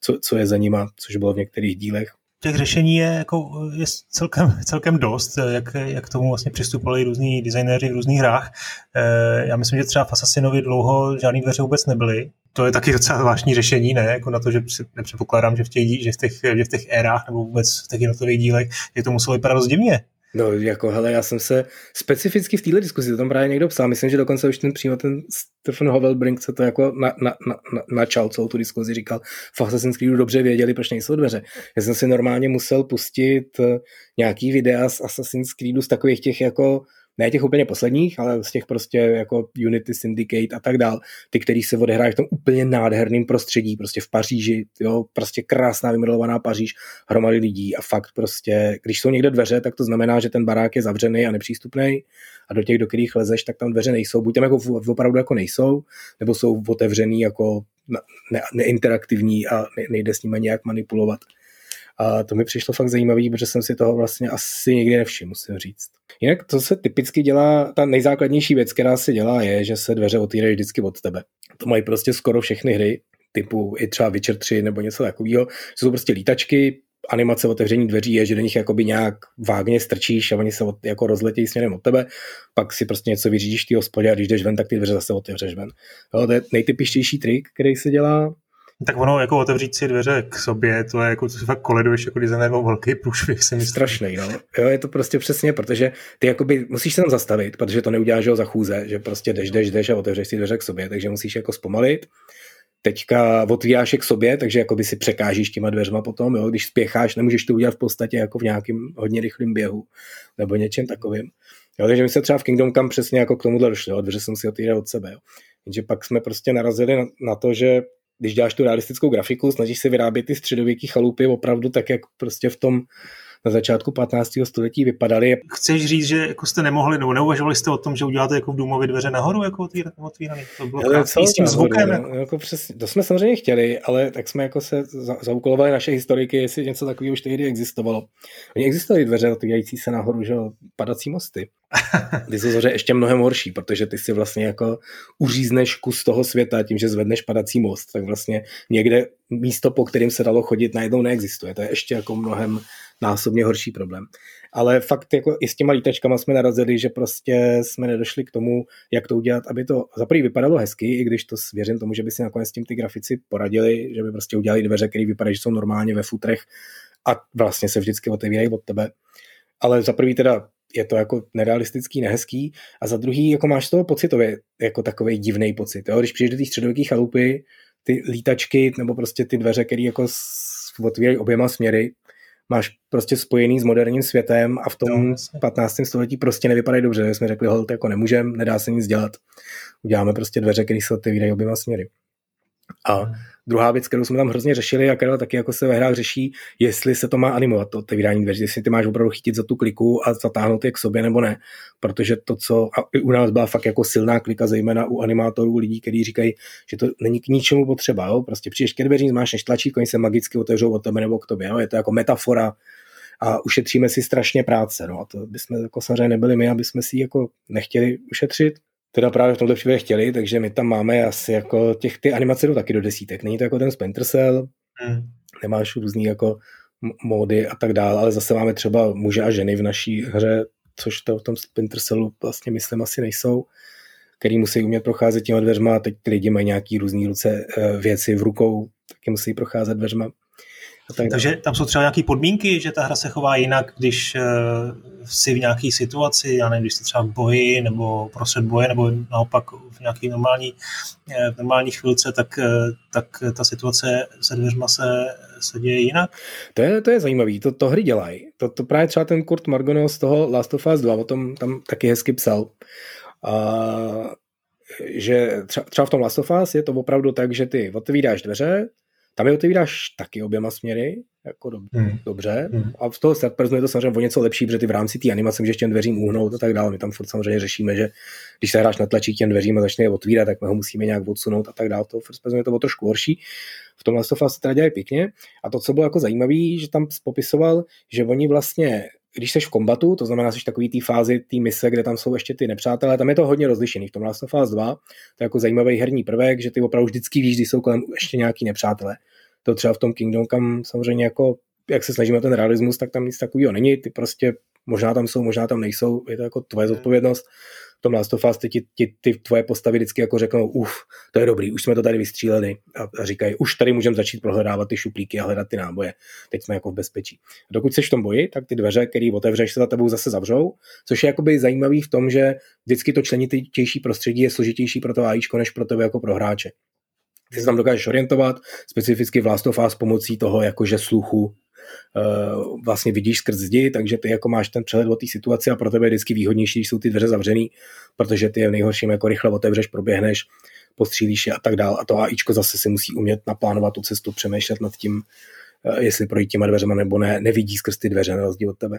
co, co je za nima, což bylo v některých dílech. Těch řešení je, jako, je celkem, celkem dost, jak, jak tomu vlastně přistupovali různí designéři v různých hrách. Eh, já myslím, že třeba v Assassinovi dlouho žádný dveře vůbec nebyly. To je taky docela zvláštní řešení, ne? Jako na to, že nepředpokládám, že v těch, že v těch, že v těch érách nebo vůbec v těch jednotlivých dílech, je to muselo vypadat dost divně. No, jako hele, já jsem se specificky v téhle diskuzi, to tam právě někdo psal, myslím, že dokonce už ten přímo ten Stephen Hovelbrink se to jako na, na, na, na, načal celou tu diskuzi, říkal, v Assassin's Creedu dobře věděli, proč nejsou dveře. Já jsem si normálně musel pustit eh, nějaký videa z Assassin's Creedu z takových těch jako ne těch úplně posledních, ale z těch prostě jako Unity, Syndicate a tak dál, ty, který se odehrájí v tom úplně nádherném prostředí, prostě v Paříži, jo, prostě krásná vymrlovaná Paříž, hromady lidí a fakt prostě, když jsou někde dveře, tak to znamená, že ten barák je zavřený a nepřístupný a do těch, do kterých lezeš, tak tam dveře nejsou, buď tam jako opravdu jako nejsou, nebo jsou otevřený jako ne, neinteraktivní a nejde s nimi nějak manipulovat. A to mi přišlo fakt zajímavé, protože jsem si toho vlastně asi nikdy nevšiml, musím říct. Jinak to se typicky dělá, ta nejzákladnější věc, která se dělá, je, že se dveře otvírají vždycky od tebe. To mají prostě skoro všechny hry, typu i třeba Witcher 3 nebo něco takového. Jsou prostě lítačky, animace otevření dveří je, že do nich jakoby nějak vágně strčíš a oni se od, jako rozletějí směrem od tebe, pak si prostě něco vyřídíš ty hospodě a když jdeš ven, tak ty dveře zase otevřeš ven. Jo, to je nejtypičtější trik, který se dělá. Tak ono jako otevřít si dveře k sobě, to je jako, to si fakt koleduješ jako designer velký průšvih, si myslím. Strašný, no. Jo, je to prostě přesně, protože ty jakoby musíš se tam zastavit, protože to neuděláš za chůze, že prostě jdeš, jdeš, jdeš a otevřeš si dveře k sobě, takže musíš jako zpomalit. Teďka otvíráš je k sobě, takže jakoby si překážíš těma dveřma potom, jo. když spěcháš, nemůžeš to udělat v podstatě jako v nějakém hodně rychlém běhu nebo něčem takovým. Jo, takže my se třeba v Kingdom Come přesně jako k tomuhle došli, jo. dveře jsem si otvíral od sebe. Jo. Jenže pak jsme prostě narazili na, na to, že když děláš tu realistickou grafiku, snažíš se vyrábět ty středověké chalupy opravdu tak, jak prostě v tom na začátku 15. století vypadaly. Chceš říct, že jako jste nemohli, nebo neuvažovali jste o tom, že uděláte jako v Důmově dveře nahoru, jako otvíraný? To bylo ale s tím zvukem. Nahoru, jako. jako přes, to jsme samozřejmě chtěli, ale tak jsme jako se za, zaúkolovali naše historiky, jestli něco takového už tehdy existovalo. Oni existovaly dveře otvírající se nahoru, že padací mosty. (laughs) Ty jsou samozřejmě ještě mnohem horší, protože ty si vlastně jako uřízneš kus toho světa tím, že zvedneš padací most, tak vlastně někde místo, po kterým se dalo chodit, najednou neexistuje. To je ještě jako mnohem násobně horší problém. Ale fakt jako i s těma lítačkama jsme narazili, že prostě jsme nedošli k tomu, jak to udělat, aby to za prvý vypadalo hezky, i když to věřím tomu, že by si nakonec s tím ty grafici poradili, že by prostě udělali dveře, které vypadají, že jsou normálně ve futrech a vlastně se vždycky otevírají od tebe. Ale za prvý teda je to jako nerealistický, nehezký a za druhý jako máš toho pocitově jako takový divný pocit. Jo? Když přijdeš do té středověké chalupy, ty lítačky nebo prostě ty dveře, které jako otvírají oběma směry, máš prostě spojený s moderním světem a v tom no, 15. století prostě nevypadají dobře. Jsme řekli, to jako nemůžeme, nedá se nic dělat. Uděláme prostě dveře, které se otevírají oběma směry. A hmm. Druhá věc, kterou jsme tam hrozně řešili a která taky jako se ve hrách řeší, jestli se to má animovat, to otevírání dveří, jestli ty máš opravdu chytit za tu kliku a zatáhnout je k sobě nebo ne. Protože to, co a u nás byla fakt jako silná klika, zejména u animátorů lidí, kteří říkají, že to není k ničemu potřeba. Jo? Prostě přijdeš ke dveřím, zmášneš tlačítko, oni se magicky otevřou od tebe nebo k tobě. Jo? Je to jako metafora a ušetříme si strašně práce. No a to bychom jako samozřejmě nebyli my, aby jsme si jako nechtěli ušetřit teda právě v tomto případě chtěli, takže my tam máme asi jako těch, ty animace jdou taky do desítek. Není to jako ten Splinter Cell, hmm. nemáš různý jako módy a tak dále, ale zase máme třeba muže a ženy v naší hře, což to v tom Splinter Cellu vlastně myslím asi nejsou, který musí umět procházet těma dveřma teď ty lidi mají nějaký různý ruce eh, věci v rukou, taky musí procházet dveřma. Tak Takže tam jsou třeba nějaké podmínky, že ta hra se chová jinak, když uh, jsi v nějaké situaci, já nevím, když jsi třeba v boji nebo prostřed boje, nebo naopak v nějaké normální, uh, normální chvilce, tak, uh, tak ta situace se dveřma se, se děje jinak? To je, to je zajímavé, to, to hry dělají. To, to právě třeba ten Kurt Margono z toho Last of Us 2 o tom tam taky hezky psal. A, že třeba, třeba v tom Last of Us je to opravdu tak, že ty otevíráš dveře, tam je otevíráš taky oběma směry, jako do, hmm. dobře. Hmm. A v toho third je to samozřejmě o něco lepší, protože ty v rámci té animace můžeš těm dveřím uhnout a tak dále. My tam furt samozřejmě řešíme, že když se hráš na tlačí těm dveřím a začne je otvírat, tak my ho musíme nějak odsunout a tak dále. To first person je to o trošku horší. V tom Last of Us se teda dělají pěkně. A to, co bylo jako zajímavé, že tam popisoval, že oni vlastně když jsi v kombatu, to znamená, jsi v takový té fázi té mise, kde tam jsou ještě ty nepřátelé, tam je to hodně rozlišený. V tom Last of Us 2 to je jako zajímavý herní prvek, že ty opravdu vždycky víš, když jsou kolem ještě nějaký nepřátelé. To třeba v tom Kingdom kam samozřejmě jako jak se snažíme ten realismus, tak tam nic takového není, ty prostě možná tam jsou, možná tam nejsou, je to jako tvoje zodpovědnost. V tom Last of Us ty, ty, ty tvoje postavy vždycky jako řeknou, uf, to je dobrý, už jsme to tady vystříleli a, a říkají, už tady můžeme začít prohledávat ty šuplíky a hledat ty náboje, teď jsme jako v bezpečí. A dokud seš v tom boji, tak ty dveře, které otevřeš, se za tebou zase zavřou, což je jakoby zajímavý v tom, že vždycky to členitější prostředí je složitější pro to AIčko, než pro tebe jako pro hráče. Ty se tam dokážeš orientovat, specificky v Last of Us pomocí toho jakože sluchu vlastně vidíš skrz zdi, takže ty jako máš ten přehled o té situaci a pro tebe je vždycky výhodnější, když jsou ty dveře zavřený, protože ty je v nejhorším jako rychle otevřeš, proběhneš, postřílíš je a tak dál. A to AIčko zase si musí umět naplánovat tu cestu, přemýšlet nad tím, uh, jestli projít těma dveřema nebo ne, nevidí skrz ty dveře na rozdíl od tebe.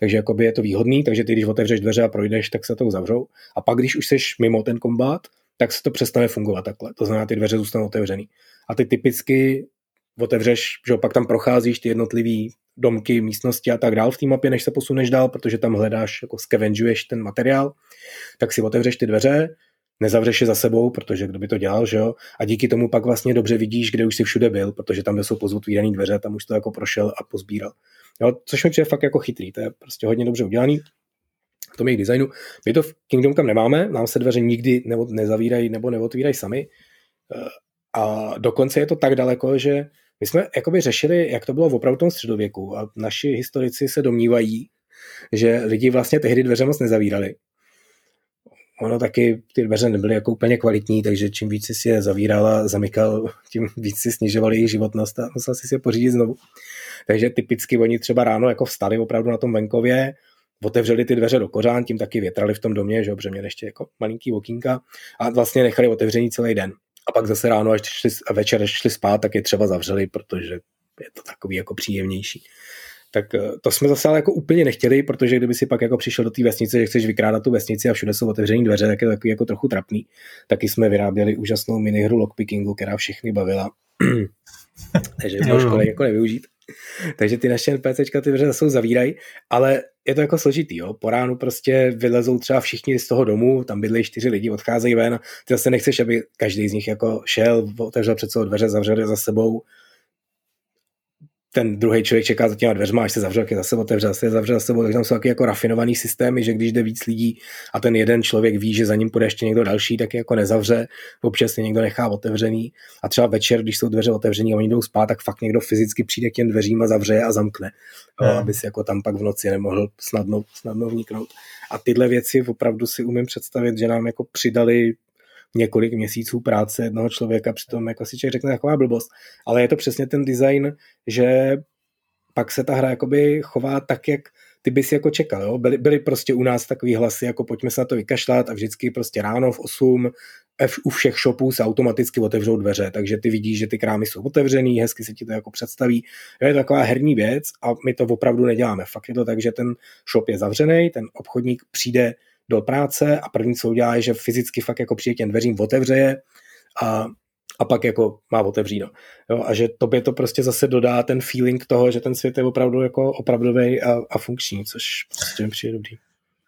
Takže jakoby je to výhodný, takže ty když otevřeš dveře a projdeš, tak se to zavřou. A pak, když už jsi mimo ten kombát, tak se to přestane fungovat takhle. To znamená, ty dveře zůstanou otevřený. A ty typicky otevřeš, že pak tam procházíš ty jednotlivý domky, místnosti a tak dál v té mapě, než se posuneš dál, protože tam hledáš, jako scavengeuješ ten materiál, tak si otevřeš ty dveře, nezavřeš je za sebou, protože kdo by to dělal, že jo? A díky tomu pak vlastně dobře vidíš, kde už si všude byl, protože tam, jsou pozotvíraný dveře, tam už to jako prošel a pozbíral. Jo? Což mi přijde fakt jako chytrý, to je prostě hodně dobře udělaný v tom jejich designu. My to v Kingdom Come nemáme, nám se dveře nikdy nezavírají nebo neotvírají sami. Eh, a dokonce je to tak daleko, že my jsme jakoby řešili, jak to bylo v opravdu tom středověku a naši historici se domnívají, že lidi vlastně tehdy dveře moc nezavírali. Ono taky ty dveře nebyly jako úplně kvalitní, takže čím víc si je zavíral a zamykal, tím víc si snižoval jejich životnost a musel si je pořídit znovu. Takže typicky oni třeba ráno jako vstali opravdu na tom venkově, otevřeli ty dveře do kořán, tím taky větrali v tom domě, že protože měli ještě jako malinký okýnka a vlastně nechali otevřený celý den. A pak zase ráno, až šli, a večer, až šli spát, tak je třeba zavřeli, protože je to takový jako příjemnější. Tak eh, to jsme zase ale jako úplně nechtěli, protože kdyby si pak jako přišel do té vesnice, že chceš vykrádat tu vesnici a všude jsou otevřené dveře, tak je to takový jako trochu trapný. Taky jsme vyráběli úžasnou minihru lockpickingu, která všechny bavila. (clears throat) Takže bylo školy jako nevyužít. Takže ty naše NPCčka ty dveře zase zavírají, ale je to jako složitý, jo. Po ránu prostě vylezou třeba všichni z toho domu, tam bydlejí čtyři lidi, odcházejí ven, ty zase nechceš, aby každý z nich jako šel, otevřel před sebou dveře, zavřel za sebou, ten druhý člověk čeká za těma dveřma, až se zavře, jak je zase otevře, zase je zavře za sebou, takže tam jsou taky jako rafinovaný systémy, že když jde víc lidí a ten jeden člověk ví, že za ním půjde ještě někdo další, tak je jako nezavře, občas je někdo nechá otevřený a třeba večer, když jsou dveře otevřený a oni jdou spát, tak fakt někdo fyzicky přijde k těm dveřím a zavře a zamkne, hmm. aby si jako tam pak v noci nemohl snadno, snadno vniknout. A tyhle věci opravdu si umím představit, že nám jako přidali několik měsíců práce jednoho člověka, přitom jako si člověk řekne taková blbost. Ale je to přesně ten design, že pak se ta hra jakoby chová tak, jak ty bys jako čekal. Jo? Byly, byly prostě u nás takový hlasy, jako pojďme se na to vykašlat a vždycky prostě ráno v 8 u všech shopů se automaticky otevřou dveře, takže ty vidíš, že ty krámy jsou otevřený, hezky se ti to jako představí. Je to taková herní věc a my to opravdu neděláme. Fakt je to tak, že ten shop je zavřený, ten obchodník přijde do práce a první, co udělá, je, že fyzicky fakt jako přijde těm dveřím, otevře je a, a pak jako má otevříno. Jo, a že tobě to prostě zase dodá ten feeling toho, že ten svět je opravdu jako opravdový a, a funkční, což prostě mi přijde dobrý.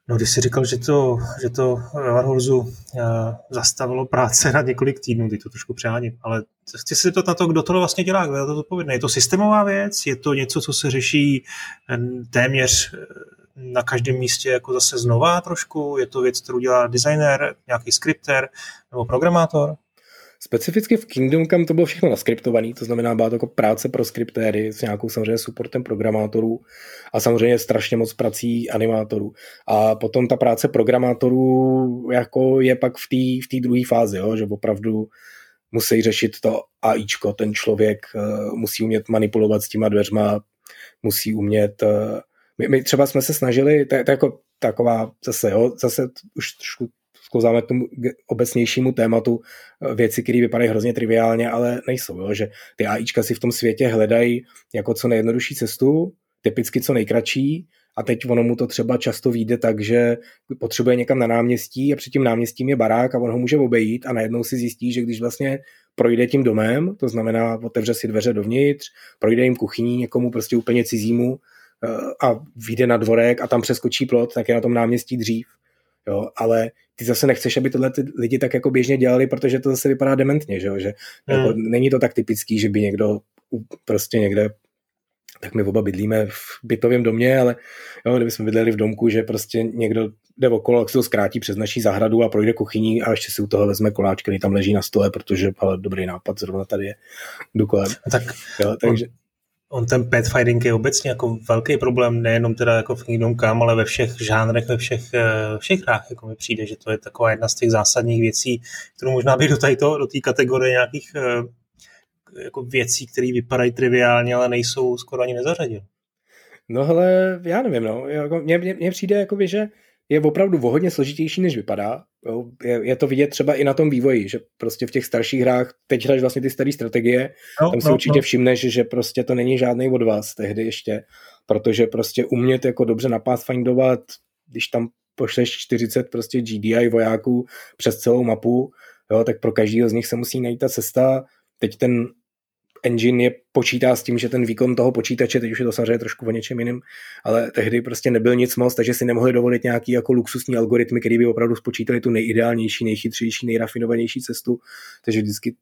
No, když jsi říkal, že to, že to ve Warhorzu eh, zastavilo práce na několik týdnů, teď to trošku přeháním, ale chci se zeptat na to, kdo to vlastně dělá, kdo je to odpovědný. Je to systémová věc? Je to něco, co se řeší eh, téměř eh, na každém místě jako zase znova trošku? Je to věc, kterou dělá designer, nějaký skripter nebo programátor? Specificky v Kingdom Come to bylo všechno naskriptované, to znamená, byla to jako práce pro skriptéry s nějakou samozřejmě supportem programátorů a samozřejmě strašně moc prací animátorů. A potom ta práce programátorů jako je pak v té v druhé fázi, jo, že opravdu musí řešit to AIčko, ten člověk uh, musí umět manipulovat s těma dveřma, musí umět uh, my, my třeba jsme se snažili, to je, jako taková zase, jo, zase už trošku sklouzáme k tomu obecnějšímu tématu eh, věci, které vypadají hrozně triviálně, ale nejsou, jo, že ty AIčka si v tom světě hledají jako co nejjednodušší cestu, typicky co nejkratší a teď ono mu to třeba často vyjde tak, že potřebuje někam na náměstí a před tím náměstím je barák a on ho může obejít a najednou si zjistí, že když vlastně projde tím domem, to znamená otevře si dveře dovnitř, projde jim kuchyní někomu prostě úplně cizímu, a vyjde na dvorek a tam přeskočí plot, tak je na tom náměstí dřív. Jo, ale ty zase nechceš, aby tohle ty lidi tak jako běžně dělali, protože to zase vypadá dementně, že, jo? že hmm. jako, není to tak typický, že by někdo prostě někde tak my oba bydlíme v bytovém domě, ale jo, kdybychom bydleli v domku, že prostě někdo jde okolo, jak se to zkrátí přes naší zahradu a projde kuchyní a ještě si u toho vezme koláč, který tam leží na stole, protože ale dobrý nápad zrovna tady je jdu kolem. Tak jo, takže... On, on ten petfighting je obecně jako velký problém, nejenom teda jako v Kingdom Come, ale ve všech žánrech, ve všech, eh, všech hrách, jako mi přijde, že to je taková jedna z těch zásadních věcí, kterou možná bych do té do kategorie nějakých eh, jako věcí, které vypadají triviálně, ale nejsou skoro ani nezařadil. No hele, já nevím, no. Jako, mně, mně, mně přijde, jakoby, že je opravdu o hodně složitější, než vypadá. Je, je to vidět třeba i na tom vývoji, že prostě v těch starších hrách, teď hraješ vlastně ty staré strategie, no, tam si no, určitě no. všimneš, že prostě to není žádný od vás tehdy ještě, protože prostě umět jako dobře napásfindovat, když tam pošleš 40 prostě GDI vojáků přes celou mapu, jo, tak pro každého z nich se musí najít ta cesta. Teď ten engine je počítá s tím, že ten výkon toho počítače, teď už je to samozřejmě trošku o něčem jiným, ale tehdy prostě nebyl nic moc, takže si nemohli dovolit nějaký jako luxusní algoritmy, který by opravdu spočítali tu nejideálnější, nejchytřejší, nejrafinovanější cestu. Takže vždycky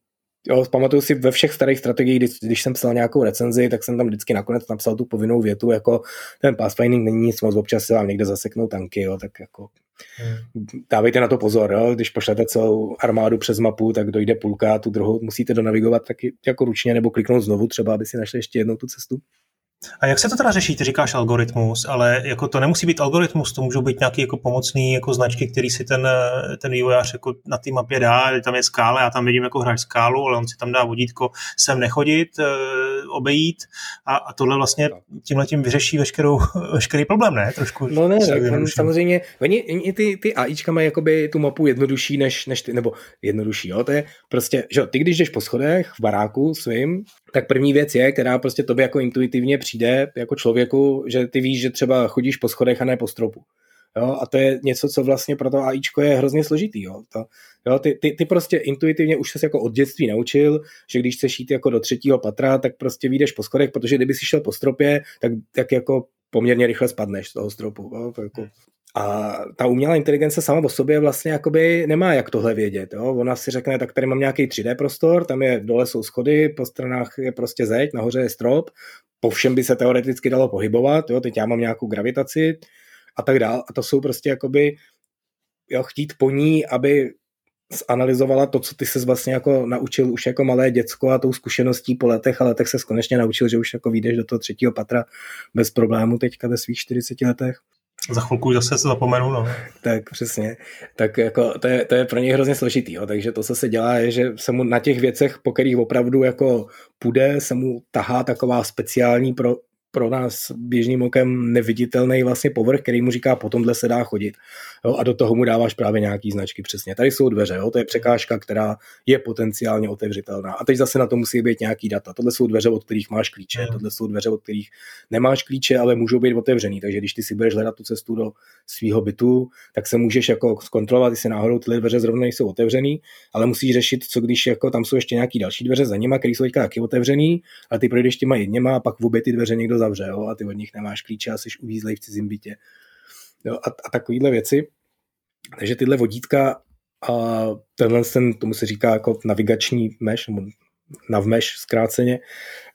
Jo, pamatuju si ve všech starých strategiích, když, když jsem psal nějakou recenzi, tak jsem tam vždycky nakonec napsal tu povinnou větu, jako ten pathfinding není nic moc, občas se vám někde zaseknou tanky, jo, tak jako hmm. dávejte na to pozor, jo, když pošlete celou armádu přes mapu, tak dojde půlka, tu druhou musíte donavigovat taky jako ručně nebo kliknout znovu třeba, aby si našli ještě jednou tu cestu. A jak se to teda řeší? Ty říkáš algoritmus, ale jako to nemusí být algoritmus, to můžou být nějaké jako pomocné jako značky, který si ten, ten vývojář jako na té mapě dá, tam je skála, já tam vidím jako hráč skálu, ale on si tam dá vodítko sem nechodit, eh, obejít a, a tohle vlastně tímhle tím vyřeší veškerou, (laughs) veškerý problém, ne? Trošku. No ne, tak on, samozřejmě, oni, oni ty, ty AIčka mají jakoby tu mapu jednodušší než, než ty, nebo jednodušší, jo, to je prostě, že ty když jdeš po schodech v baráku svým, tak první věc je, která prostě tobě jako intuitivně přijde jako člověku, že ty víš, že třeba chodíš po schodech a ne po stropu. Jo, a to je něco, co vlastně pro to AIčko je hrozně složitý. Jo. To, jo, ty, ty, ty, prostě intuitivně už se jako od dětství naučil, že když chceš jít jako do třetího patra, tak prostě vyjdeš po schodech, protože kdyby si šel po stropě, tak, tak jako poměrně rychle spadneš z toho stropu. Jo. To jako, a ta umělá inteligence sama o sobě vlastně jakoby nemá jak tohle vědět. Jo? Ona si řekne, tak tady mám nějaký 3D prostor, tam je dole jsou schody, po stranách je prostě zeď, nahoře je strop, po všem by se teoreticky dalo pohybovat, jo? teď já mám nějakou gravitaci a tak dál. A to jsou prostě jakoby jo, chtít po ní, aby zanalizovala to, co ty se vlastně jako naučil už jako malé děcko a tou zkušeností po letech a letech se konečně naučil, že už jako vyjdeš do toho třetího patra bez problému teďka ve svých 40 letech. Za chvilku zase se zapomenu, no. Tak přesně. Tak jako to je, to je pro něj hrozně složitý, jo. takže to, co se dělá, je, že se mu na těch věcech, po kterých opravdu jako půjde, se mu tahá taková speciální pro, pro nás běžným okem neviditelný vlastně povrch, který mu říká, po tomhle se dá chodit. Jo, a do toho mu dáváš právě nějaký značky přesně. Tady jsou dveře, jo, to je překážka, která je potenciálně otevřitelná. A teď zase na to musí být nějaký data. Tohle jsou dveře, od kterých máš klíče, mm. tohle jsou dveře, od kterých nemáš klíče, ale můžou být otevřený. Takže když ty si budeš hledat tu cestu do svého bytu, tak se můžeš jako zkontrolovat, jestli náhodou tyhle dveře zrovna nejsou otevřený, ale musíš řešit, co když jako tam jsou ještě nějaký další dveře za nima, které jsou teďka taky otevřený, a ty projdeš těma jedněma a pak v obě ty dveře někdo zavře, jo, a ty od nich nemáš klíče a jsi uvízlej v cizím bytě. Jo, a, a takovéhle věci. Takže tyhle vodítka a tenhle ten, tomu se říká jako navigační meš, nebo navmeš zkráceně,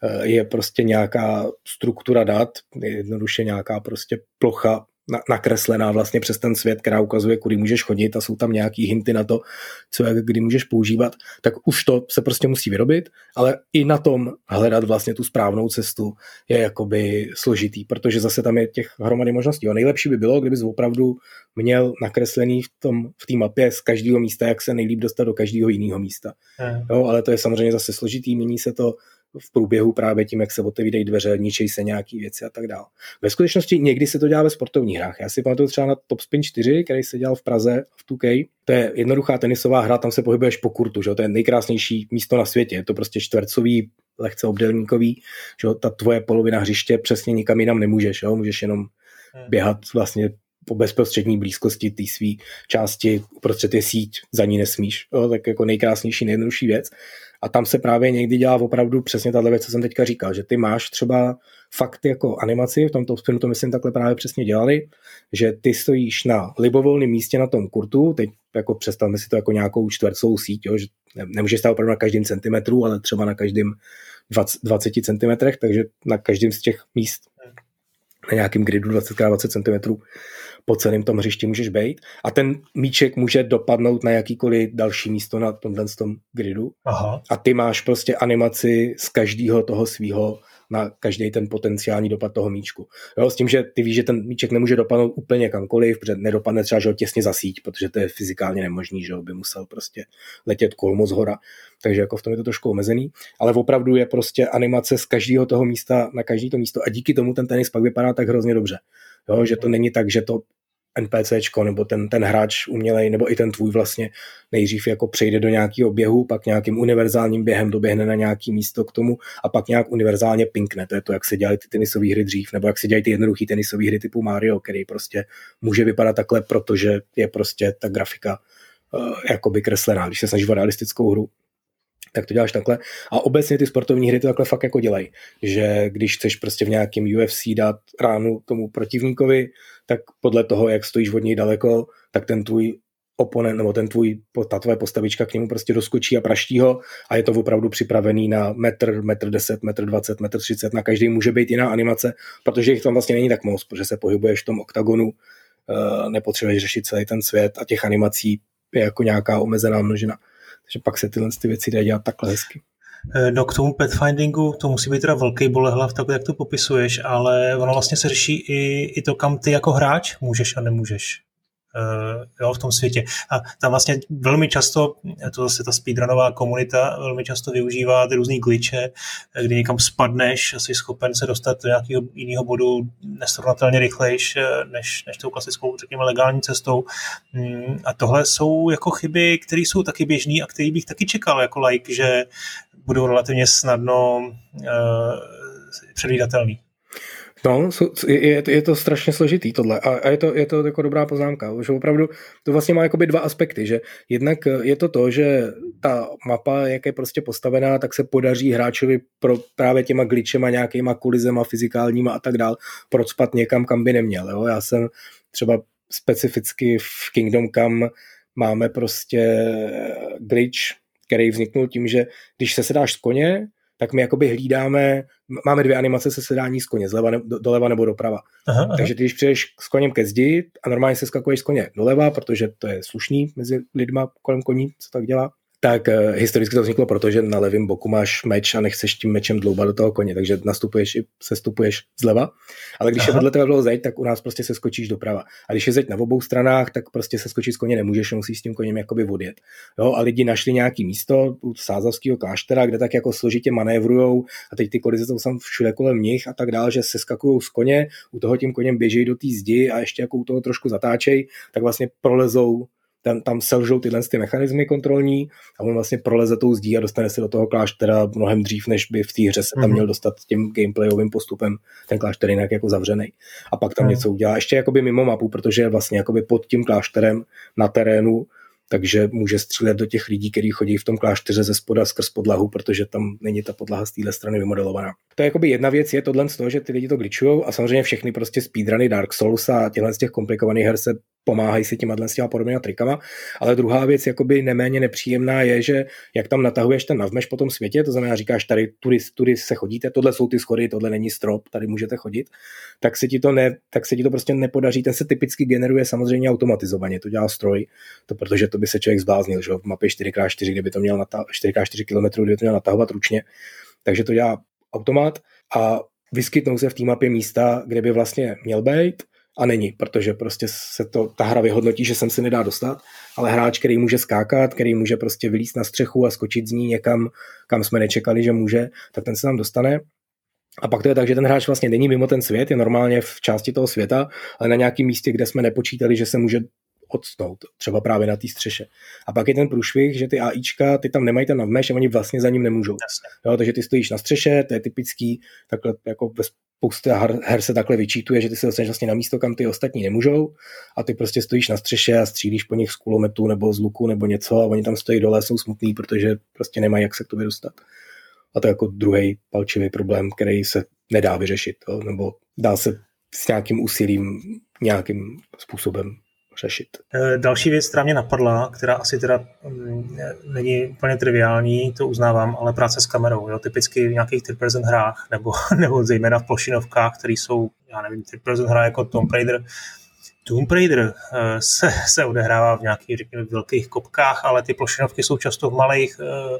eh, je prostě nějaká struktura dat, je jednoduše nějaká prostě plocha nakreslená vlastně přes ten svět, která ukazuje, kudy můžeš chodit a jsou tam nějaký hinty na to, co jak kdy můžeš používat, tak už to se prostě musí vyrobit, ale i na tom hledat vlastně tu správnou cestu je jakoby složitý, protože zase tam je těch hromady možností. A nejlepší by bylo, kdybys opravdu měl nakreslený v tom v té mapě z každého místa, jak se nejlíp dostat do každého jiného místa. Hmm. Jo, ale to je samozřejmě zase složitý, mění se to v průběhu právě tím, jak se otevírají dveře, ničejí se nějaké věci a tak dále. Ve skutečnosti někdy se to dělá ve sportovních hrách. Já si pamatuju třeba na Top Spin 4, který se dělal v Praze v 2K. To je jednoduchá tenisová hra, tam se pohybuješ po kurtu, že? to je nejkrásnější místo na světě. Je to prostě čtvercový, lehce obdelníkový, že ta tvoje polovina hřiště přesně nikam jinam nemůžeš, jo? můžeš jenom hmm. běhat vlastně po bezprostřední blízkosti té své části, uprostřed je síť, za ní nesmíš. Jo? Tak jako nejkrásnější, nejjednodušší věc. A tam se právě někdy dělá opravdu přesně tahle věc, co jsem teďka říkal, že ty máš třeba fakt jako animaci, v tomto spinu to myslím takhle právě přesně dělali, že ty stojíš na libovolném místě na tom kurtu, teď jako představme si to jako nějakou čtvercovou síť, jo, že nemůžeš stát opravdu na každém centimetru, ale třeba na každém 20, 20 cm, takže na každém z těch míst na nějakém gridu 20x20 cm po celém tom hřišti můžeš být a ten míček může dopadnout na jakýkoliv další místo na tomhle tom gridu Aha. a ty máš prostě animaci z každého toho svého na každý ten potenciální dopad toho míčku. Jo, s tím, že ty víš, že ten míček nemůže dopadnout úplně kamkoliv, protože nedopadne třeba že ho těsně za síť, protože to je fyzikálně nemožný, že by musel prostě letět kolmo z hora. Takže jako v tom je to trošku omezený, ale opravdu je prostě animace z každého toho místa na každý to místo a díky tomu ten tenis pak vypadá tak hrozně dobře. Jo, že to není tak, že to NPCčko nebo ten, ten hráč umělej, nebo i ten tvůj vlastně nejdřív jako přejde do nějakého běhu, pak nějakým univerzálním během doběhne na nějaký místo k tomu a pak nějak univerzálně pinkne. To je to, jak se dělají ty tenisové hry dřív, nebo jak se dělají ty jednoduché tenisové hry typu Mario, který prostě může vypadat takhle, protože je prostě ta grafika uh, jakoby kreslená, když se snažíš o realistickou hru tak to děláš takhle. A obecně ty sportovní hry to takhle fakt jako dělají. Že když chceš prostě v nějakém UFC dát ránu tomu protivníkovi, tak podle toho, jak stojíš od něj daleko, tak ten tvůj oponent nebo ten tvůj, ta tvoje postavička k němu prostě doskočí a praští ho a je to opravdu připravený na metr, metr 10, metr 20, metr 30, na každý může být jiná animace, protože jich tam vlastně není tak moc, protože se pohybuješ v tom oktagonu, eh, nepotřebuješ řešit celý ten svět a těch animací je jako nějaká omezená množina. Takže pak se tyhle ty věci dají dělat takhle hezky. Eh, no k tomu pathfindingu, to musí být teda velký bolehlav, tak jak to popisuješ, ale ono vlastně se řeší i, i to, kam ty jako hráč můžeš a nemůžeš jo, v tom světě. A tam vlastně velmi často, to zase ta speedrunová komunita velmi často využívá ty různý glitche, kdy někam spadneš a jsi schopen se dostat do nějakého jiného bodu nesrovnatelně rychlejš než, než tou klasickou, řekněme, legální cestou. Mm, a tohle jsou jako chyby, které jsou taky běžné a které bych taky čekal jako like, že budou relativně snadno uh, předvídatelný. No, je, je to strašně složitý tohle a, a je, to, je to jako dobrá poznámka, že opravdu to vlastně má jakoby dva aspekty, že jednak je to to, že ta mapa, jak je prostě postavená, tak se podaří hráčovi pro právě těma glitchema, nějakýma kulizema fyzikálníma a tak dál procpat někam, kam by neměl. Jo? Já jsem třeba specificky v Kingdom Come máme prostě glitch, který vzniknul tím, že když se sedáš z koně, tak my jakoby hlídáme, máme dvě animace se sedání z koně, zleva ne, do, doleva nebo doprava. Aha, aha. Takže ty, když přijdeš s koněm ke zdi a normálně se skakuješ z koně doleva, protože to je slušný mezi lidma kolem koní, co tak dělá, tak uh, historicky to vzniklo proto, že na levém boku máš meč a nechceš tím mečem dloubat do toho koně, takže nastupuješ i sestupuješ zleva. Ale když Aha. je vedle tebe bylo zeď, tak u nás prostě se skočíš doprava. A když je zeď na obou stranách, tak prostě se skočit z koně nemůžeš, musíš s tím koněm jakoby odjet. Jo, a lidi našli nějaký místo u sázavského kláštera, kde tak jako složitě manévrujou a teď ty kolize jsou tam všude kolem nich a tak dále, že se skakují z koně, u toho tím koněm běží do té zdi a ještě jako u toho trošku zatáčej, tak vlastně prolezou tam, tam selžou tyhle ty mechanismy kontrolní a on vlastně proleze tou zdí a dostane se do toho kláštera mnohem dřív, než by v té hře se tam mhm. měl dostat tím gameplayovým postupem ten klášter jinak jako zavřený. A pak tam mm. něco udělá ještě jakoby mimo mapu, protože je vlastně jakoby pod tím klášterem na terénu takže může střílet do těch lidí, kteří chodí v tom klášteře ze spoda skrz podlahu, protože tam není ta podlaha z téhle strany vymodelovaná. To je jakoby jedna věc, je tohle z toho, že ty lidi to glitchují a samozřejmě všechny prostě speedruny Dark Souls a těchto z těch komplikovaných her se pomáhají si těma s těma podobnými trikama. Ale druhá věc, jakoby neméně nepříjemná, je, že jak tam natahuješ ten navmeš po tom světě, to znamená, říkáš, tady tudy, tudy se chodíte, tohle jsou ty schody, tohle není strop, tady můžete chodit, tak se ti to, ne, tak se ti to prostě nepodaří. Ten se typicky generuje samozřejmě automatizovaně, to dělá stroj, to protože to by se člověk zbláznil, že v mapě 4x4, kdyby to měl nata- 4x4 km, kdyby to měl natahovat ručně. Takže to dělá automat a vyskytnou se v té mapě místa, kde by vlastně měl být, a není, protože prostě se to, ta hra vyhodnotí, že sem se nedá dostat, ale hráč, který může skákat, který může prostě vylíst na střechu a skočit z ní někam, kam jsme nečekali, že může, tak ten se tam dostane. A pak to je tak, že ten hráč vlastně není mimo ten svět, je normálně v části toho světa, ale na nějakém místě, kde jsme nepočítali, že se může odstnout, třeba právě na té střeše. A pak je ten průšvih, že ty AIčka, ty tam nemají ten navmeš a oni vlastně za ním nemůžou. Jo, takže ty stojíš na střeše, to je typický, takhle jako ve spousta her, her se takhle vyčítuje, že ty se dostaneš vlastně na místo, kam ty ostatní nemůžou a ty prostě stojíš na střeše a střílíš po nich z kulometu nebo z luku nebo něco a oni tam stojí dole, jsou smutný, protože prostě nemají jak se k tobě dostat. A to je jako druhý palčivý problém, který se nedá vyřešit, jo? nebo dá se s nějakým úsilím nějakým způsobem řešit. Eh, další věc, která mě napadla, která asi teda mm, není úplně triviální, to uznávám, ale práce s kamerou. Jo? Typicky v nějakých third person hrách, nebo, (laughs) nebo zejména v plošinovkách, které jsou, já nevím, third person hra jako Tomb Raider, Tomb Raider eh, se, se odehrává v nějakých, řekněme, velkých kopkách, ale ty plošinovky jsou často v malých uh,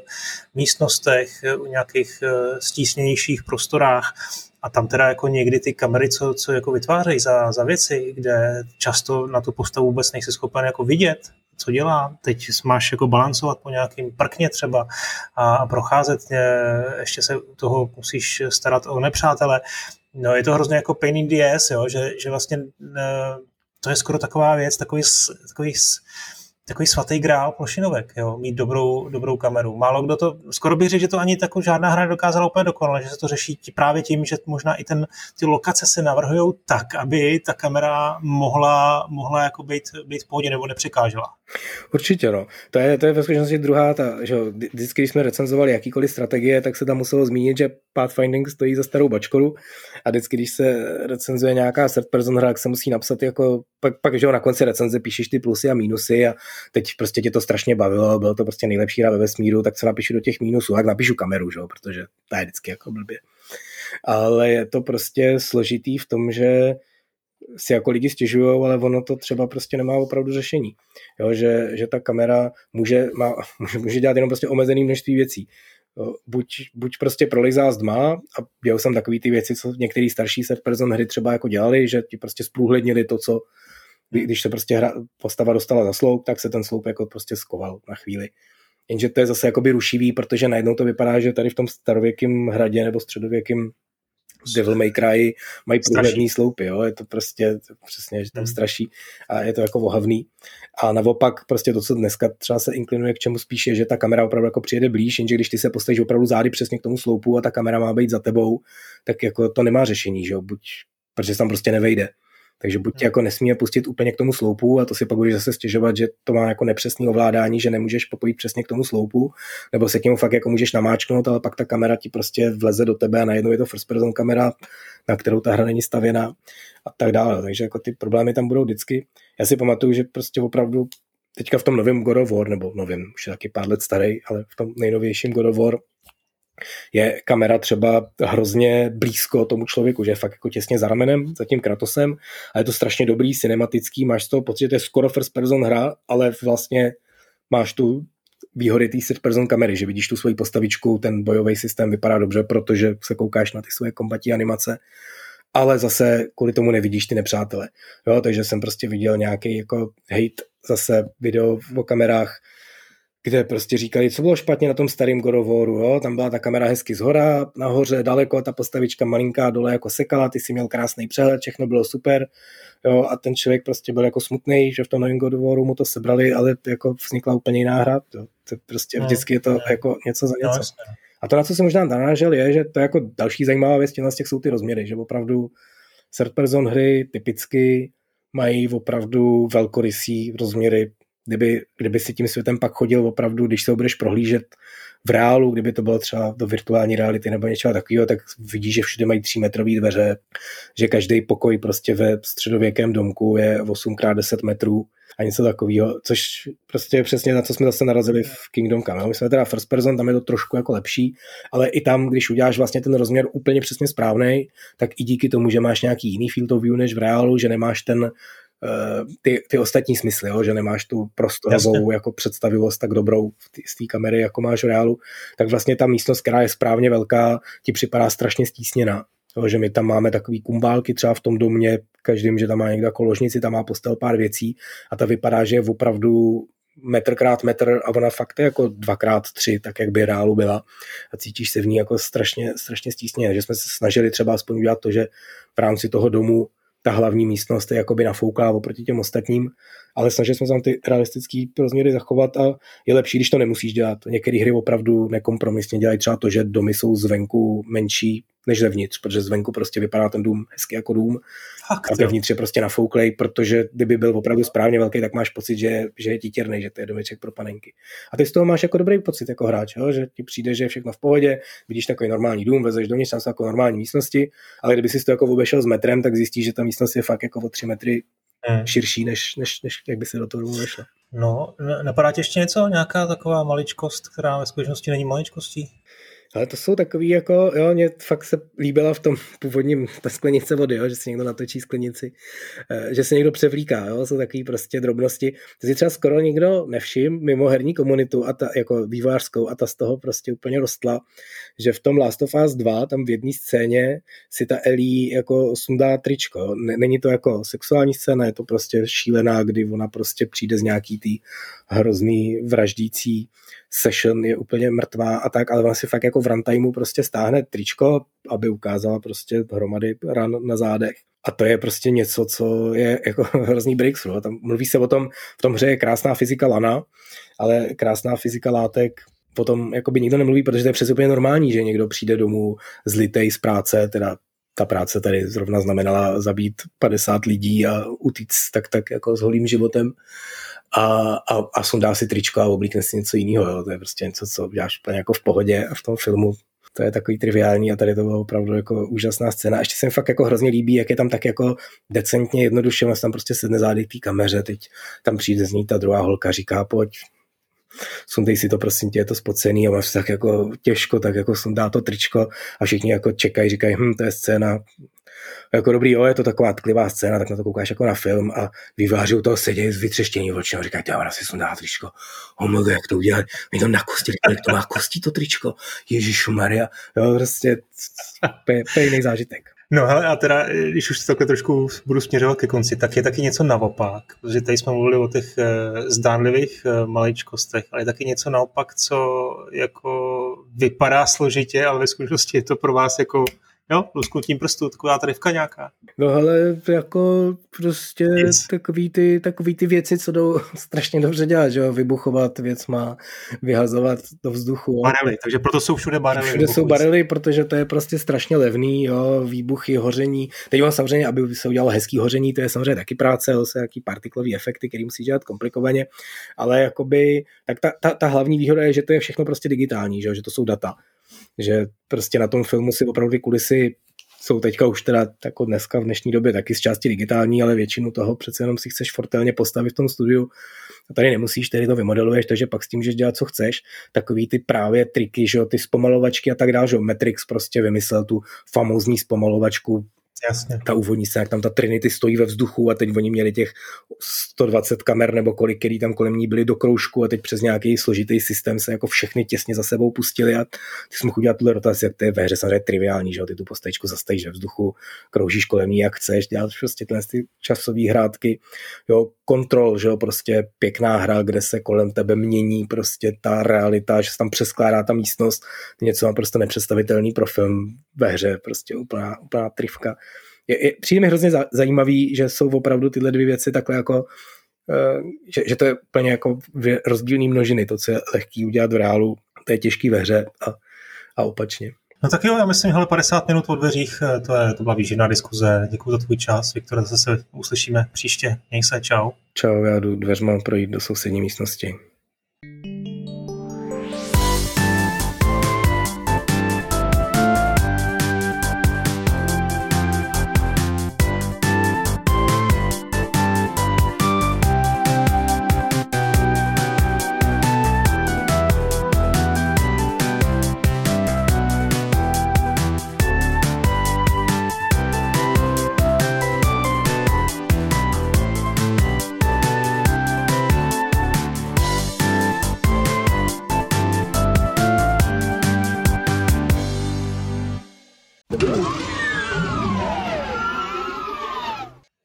místnostech, v nějakých uh, stísněnějších prostorách a tam teda jako někdy ty kamery, co, co jako vytvářejí za, za věci, kde často na tu postavu vůbec nejsi schopen jako vidět, co dělá. Teď máš jako balancovat po nějakým prkně třeba a, a procházet, ještě se toho musíš starat o nepřátele. No je to hrozně jako pain in the ass, jo, že, že vlastně to je skoro taková věc, takový, takový takový svatý grál plošinovek, jo, mít dobrou, dobrou kameru. Málo kdo to, skoro bych řekl, že to ani takovou žádná hra nedokázala úplně dokonale, že se to řeší právě tím, že možná i ten, ty lokace se navrhují tak, aby ta kamera mohla, mohla jako být, být v pohodě nebo nepřekážela. Určitě, no. To je, to je ve skutečnosti druhá, ta, že vždycky, když jsme recenzovali jakýkoliv strategie, tak se tam muselo zmínit, že Pathfinding stojí za starou bačkoru a vždycky, když se recenzuje nějaká third person hra, tak se musí napsat jako, pak, pak že na konci recenze píšeš ty plusy a mínusy a teď prostě tě to strašně bavilo, bylo to prostě nejlepší hra ve vesmíru, tak co napíšu do těch mínusů, tak napíšu kameru, že? protože to je vždycky jako blbě. Ale je to prostě složitý v tom, že si jako lidi stěžují, ale ono to třeba prostě nemá opravdu řešení. Jo, že, že ta kamera může, má, (laughs) může, může dělat jenom prostě omezený množství věcí. Jo, buď, buď prostě prolejzá z dma a dělal jsem takový ty věci, co některý starší set person hry třeba jako dělali, že ti prostě zprůhlednili to, co když se prostě hra, postava dostala za sloup, tak se ten sloup jako prostě skoval na chvíli. Jenže to je zase jakoby rušivý, protože najednou to vypadá, že tady v tom starověkém hradě nebo středověkém Devil May Cry mají průhledný sloupy, jo? je to prostě to přesně, že tam hmm. straší a je to jako vohavný. A naopak prostě to, co dneska třeba se inklinuje k čemu spíš je, že ta kamera opravdu jako přijede blíž, jenže když ty se postavíš opravdu zády přesně k tomu sloupu a ta kamera má být za tebou, tak jako to nemá řešení, že jo? buď protože tam prostě nevejde. Takže buď tě hmm. jako nesmíme pustit úplně k tomu sloupu a to si pak budeš zase stěžovat, že to má jako nepřesný ovládání, že nemůžeš popojit přesně k tomu sloupu, nebo se tím fakt jako můžeš namáčknout, ale pak ta kamera ti prostě vleze do tebe a najednou je to first person kamera, na kterou ta hra není stavěna a tak dále. Takže jako ty problémy tam budou vždycky. Já si pamatuju, že prostě opravdu teďka v tom novém God of War, nebo novém, už je taky pár let starý, ale v tom nejnovějším God of War je kamera třeba hrozně blízko tomu člověku, že je fakt jako těsně za ramenem, za tím Kratosem a je to strašně dobrý, cinematický, máš toho pocit, že to je skoro first person hra, ale vlastně máš tu výhody té third person kamery, že vidíš tu svoji postavičku, ten bojový systém vypadá dobře, protože se koukáš na ty svoje kombatí animace, ale zase kvůli tomu nevidíš ty nepřátele. Jo, takže jsem prostě viděl nějaký jako hate zase video o kamerách, kde prostě říkali, co bylo špatně na tom starém Gorovoru, jo? tam byla ta kamera hezky zhora, nahoře, daleko, ta postavička malinká dole jako sekala, ty si měl krásný přehled, všechno bylo super, jo? a ten člověk prostě byl jako smutný, že v tom novém Gorovoru mu to sebrali, ale jako vznikla úplně jiná hra, jo? to prostě no, vždycky je to jako něco za něco. A to, na co jsem možná narážel, je, že to je jako další zajímavá věc, z těch jsou ty rozměry, že opravdu third person hry typicky mají opravdu velkorysí rozměry kdyby, kdyby si tím světem pak chodil opravdu, když se ho budeš prohlížet v reálu, kdyby to bylo třeba do virtuální reality nebo něčeho takového, tak vidíš, že všude mají 3 metrové dveře, že každý pokoj prostě ve středověkém domku je 8x10 metrů a něco takového, což prostě je přesně na co jsme zase narazili v Kingdom Come. My jsme teda first person, tam je to trošku jako lepší, ale i tam, když uděláš vlastně ten rozměr úplně přesně správný, tak i díky tomu, že máš nějaký jiný field of view než v reálu, že nemáš ten ty, ty ostatní smysly, jo? že nemáš tu prostorovou Jasně. jako představivost tak dobrou z té kamery, jako máš v reálu, tak vlastně ta místnost, která je správně velká, ti připadá strašně stísněná. Jo, že my tam máme takový kumbálky třeba v tom domě, každým, že tam má někdo jako ložnici, tam má postel pár věcí a ta vypadá, že je opravdu metr krát metr a ona fakt je jako dvakrát tři, tak jak by reálu byla a cítíš se v ní jako strašně, strašně stísně, že jsme se snažili třeba aspoň udělat to, že v rámci toho domu ta hlavní místnost je jakoby nafouklá oproti těm ostatním, ale snažili jsme se tam ty realistické rozměry zachovat a je lepší, když to nemusíš dělat. Některé hry opravdu nekompromisně dělají třeba to, že domy jsou zvenku menší než zevnitř, protože zvenku prostě vypadá ten dům hezky jako dům Fakt, a vevnitř je prostě nafouklej, protože kdyby byl opravdu správně velký, tak máš pocit, že, že je titěrný, že to je domeček pro panenky. A ty z toho máš jako dobrý pocit jako hráč, jo? že ti přijde, že je všechno v pohodě, vidíš takový normální dům, vezeš do tam jsou jako normální místnosti, ale kdyby si to jako obešel s metrem, tak zjistíš, že ta místnost je fakt jako o tři metry hmm. širší, než, než, než jak by se do toho vešlo. No, napadá tě ještě něco? Nějaká taková maličkost, která ve skutečnosti není maličkostí? Ale to jsou takový jako, jo, mě fakt se líbila v tom původním sklenice vody, jo, že si někdo natočí sklenici, eh, že se někdo převlíká, jo, jsou takový prostě drobnosti. To si třeba skoro nikdo nevšim mimo herní komunitu a ta, jako vývářskou a ta z toho prostě úplně rostla, že v tom Last of Us 2, tam v jedné scéně si ta Ellie jako sundá tričko. Není to jako sexuální scéna, je to prostě šílená, kdy ona prostě přijde z nějaký tý hrozný vraždící session je úplně mrtvá a tak, ale ona si fakt jako v runtimeu prostě stáhne tričko, aby ukázala prostě hromady ran na zádech. A to je prostě něco, co je jako (laughs) hrozný breakthrough. Tam mluví se o tom, v tom hře je krásná fyzika lana, ale krásná fyzika látek potom jakoby nikdo nemluví, protože to je přece úplně normální, že někdo přijde domů zlitej z práce, teda ta práce tady zrovna znamenala zabít 50 lidí a utíct tak, tak jako s holým životem a, a, a sundá si tričko a oblíkne si něco jiného. Jo. To je prostě něco, co uděláš úplně jako v pohodě a v tom filmu to je takový triviální a tady to bylo opravdu jako úžasná scéna. A ještě se mi fakt jako hrozně líbí, jak je tam tak jako decentně jednoduše, vlastně tam prostě sedne zády k té kameře, teď tam přijde z ní ta druhá holka, říká, pojď, sundej si to, prosím tě, je to spocený a máš tak jako těžko, tak jako sundá to tričko a všichni jako čekají, říkají, hm, to je scéna, jako dobrý, jo, je to taková tklivá scéna, tak na to koukáš jako na film a výváři u toho sedějí z vytřeštění oči a říkají, já si sundá tričko. Oh jak to udělali? Mi to na kosti, to má kosti to tričko. Ježíšu Maria. Jo, prostě pejný zážitek. No hele, a teda, když už takhle trošku budu směřovat ke konci, tak je taky něco naopak, protože tady jsme mluvili o těch e, zdánlivých e, maličkostech, ale je taky něco naopak, co jako vypadá složitě, ale ve skutečnosti je to pro vás jako Jo, lusknutím prstu, taková trivka nějaká. No ale jako prostě yes. takový, ty, takový ty věci, co jdou (laughs) strašně dobře dělat, že jo, vybuchovat věc má, vyhazovat do vzduchu. Barely, takže proto jsou všude barely. Všude jsou barely, protože to je prostě strašně levný, jo, výbuchy, hoření. Teď mám samozřejmě, aby se udělalo hezký hoření, to je samozřejmě taky práce, se jaký partiklový efekty, který musí dělat komplikovaně, ale jakoby, tak ta, ta, ta hlavní výhoda je, že to je všechno prostě digitální, že, jo, že to jsou data že prostě na tom filmu si opravdu ty kulisy jsou teďka už teda jako dneska v dnešní době taky z části digitální, ale většinu toho přece jenom si chceš fortelně postavit v tom studiu a tady nemusíš, tedy to vymodeluješ, takže pak s tím můžeš dělat, co chceš. Takový ty právě triky, že jo, ty zpomalovačky a tak dále, že jo, Matrix prostě vymyslel tu famózní zpomalovačku Jasně. Ta úvodní jak tam ta Trinity stojí ve vzduchu a teď oni měli těch 120 kamer nebo kolik, který tam kolem ní byly do kroužku a teď přes nějaký složitý systém se jako všechny těsně za sebou pustili a ty jsi mohl udělat tuhle rotaci, jak to je ve hře samozřejmě triviální, že ty tu postavičku zastavíš ve vzduchu, kroužíš kolem ní, jak chceš, dělat prostě tyhle ty časové hrátky, jo, kontrol, že jo, prostě pěkná hra, kde se kolem tebe mění prostě ta realita, že se tam přeskládá ta místnost, něco naprosto nepředstavitelný pro film ve hře, prostě úplná, úplná trivka je, je, přijde mi hrozně za, zajímavý, že jsou opravdu tyhle dvě věci takhle jako uh, že, že to je úplně jako rozdílný množiny, to, co je lehký udělat v reálu, to je těžký ve hře a, a opačně. No tak jo, já myslím, že 50 minut o dveřích, eh, to, je, to byla výživná diskuze. Děkuji za tvůj čas, Viktor, zase se uslyšíme příště. Měj se, čau. Čau, já jdu dveřma projít do sousední místnosti.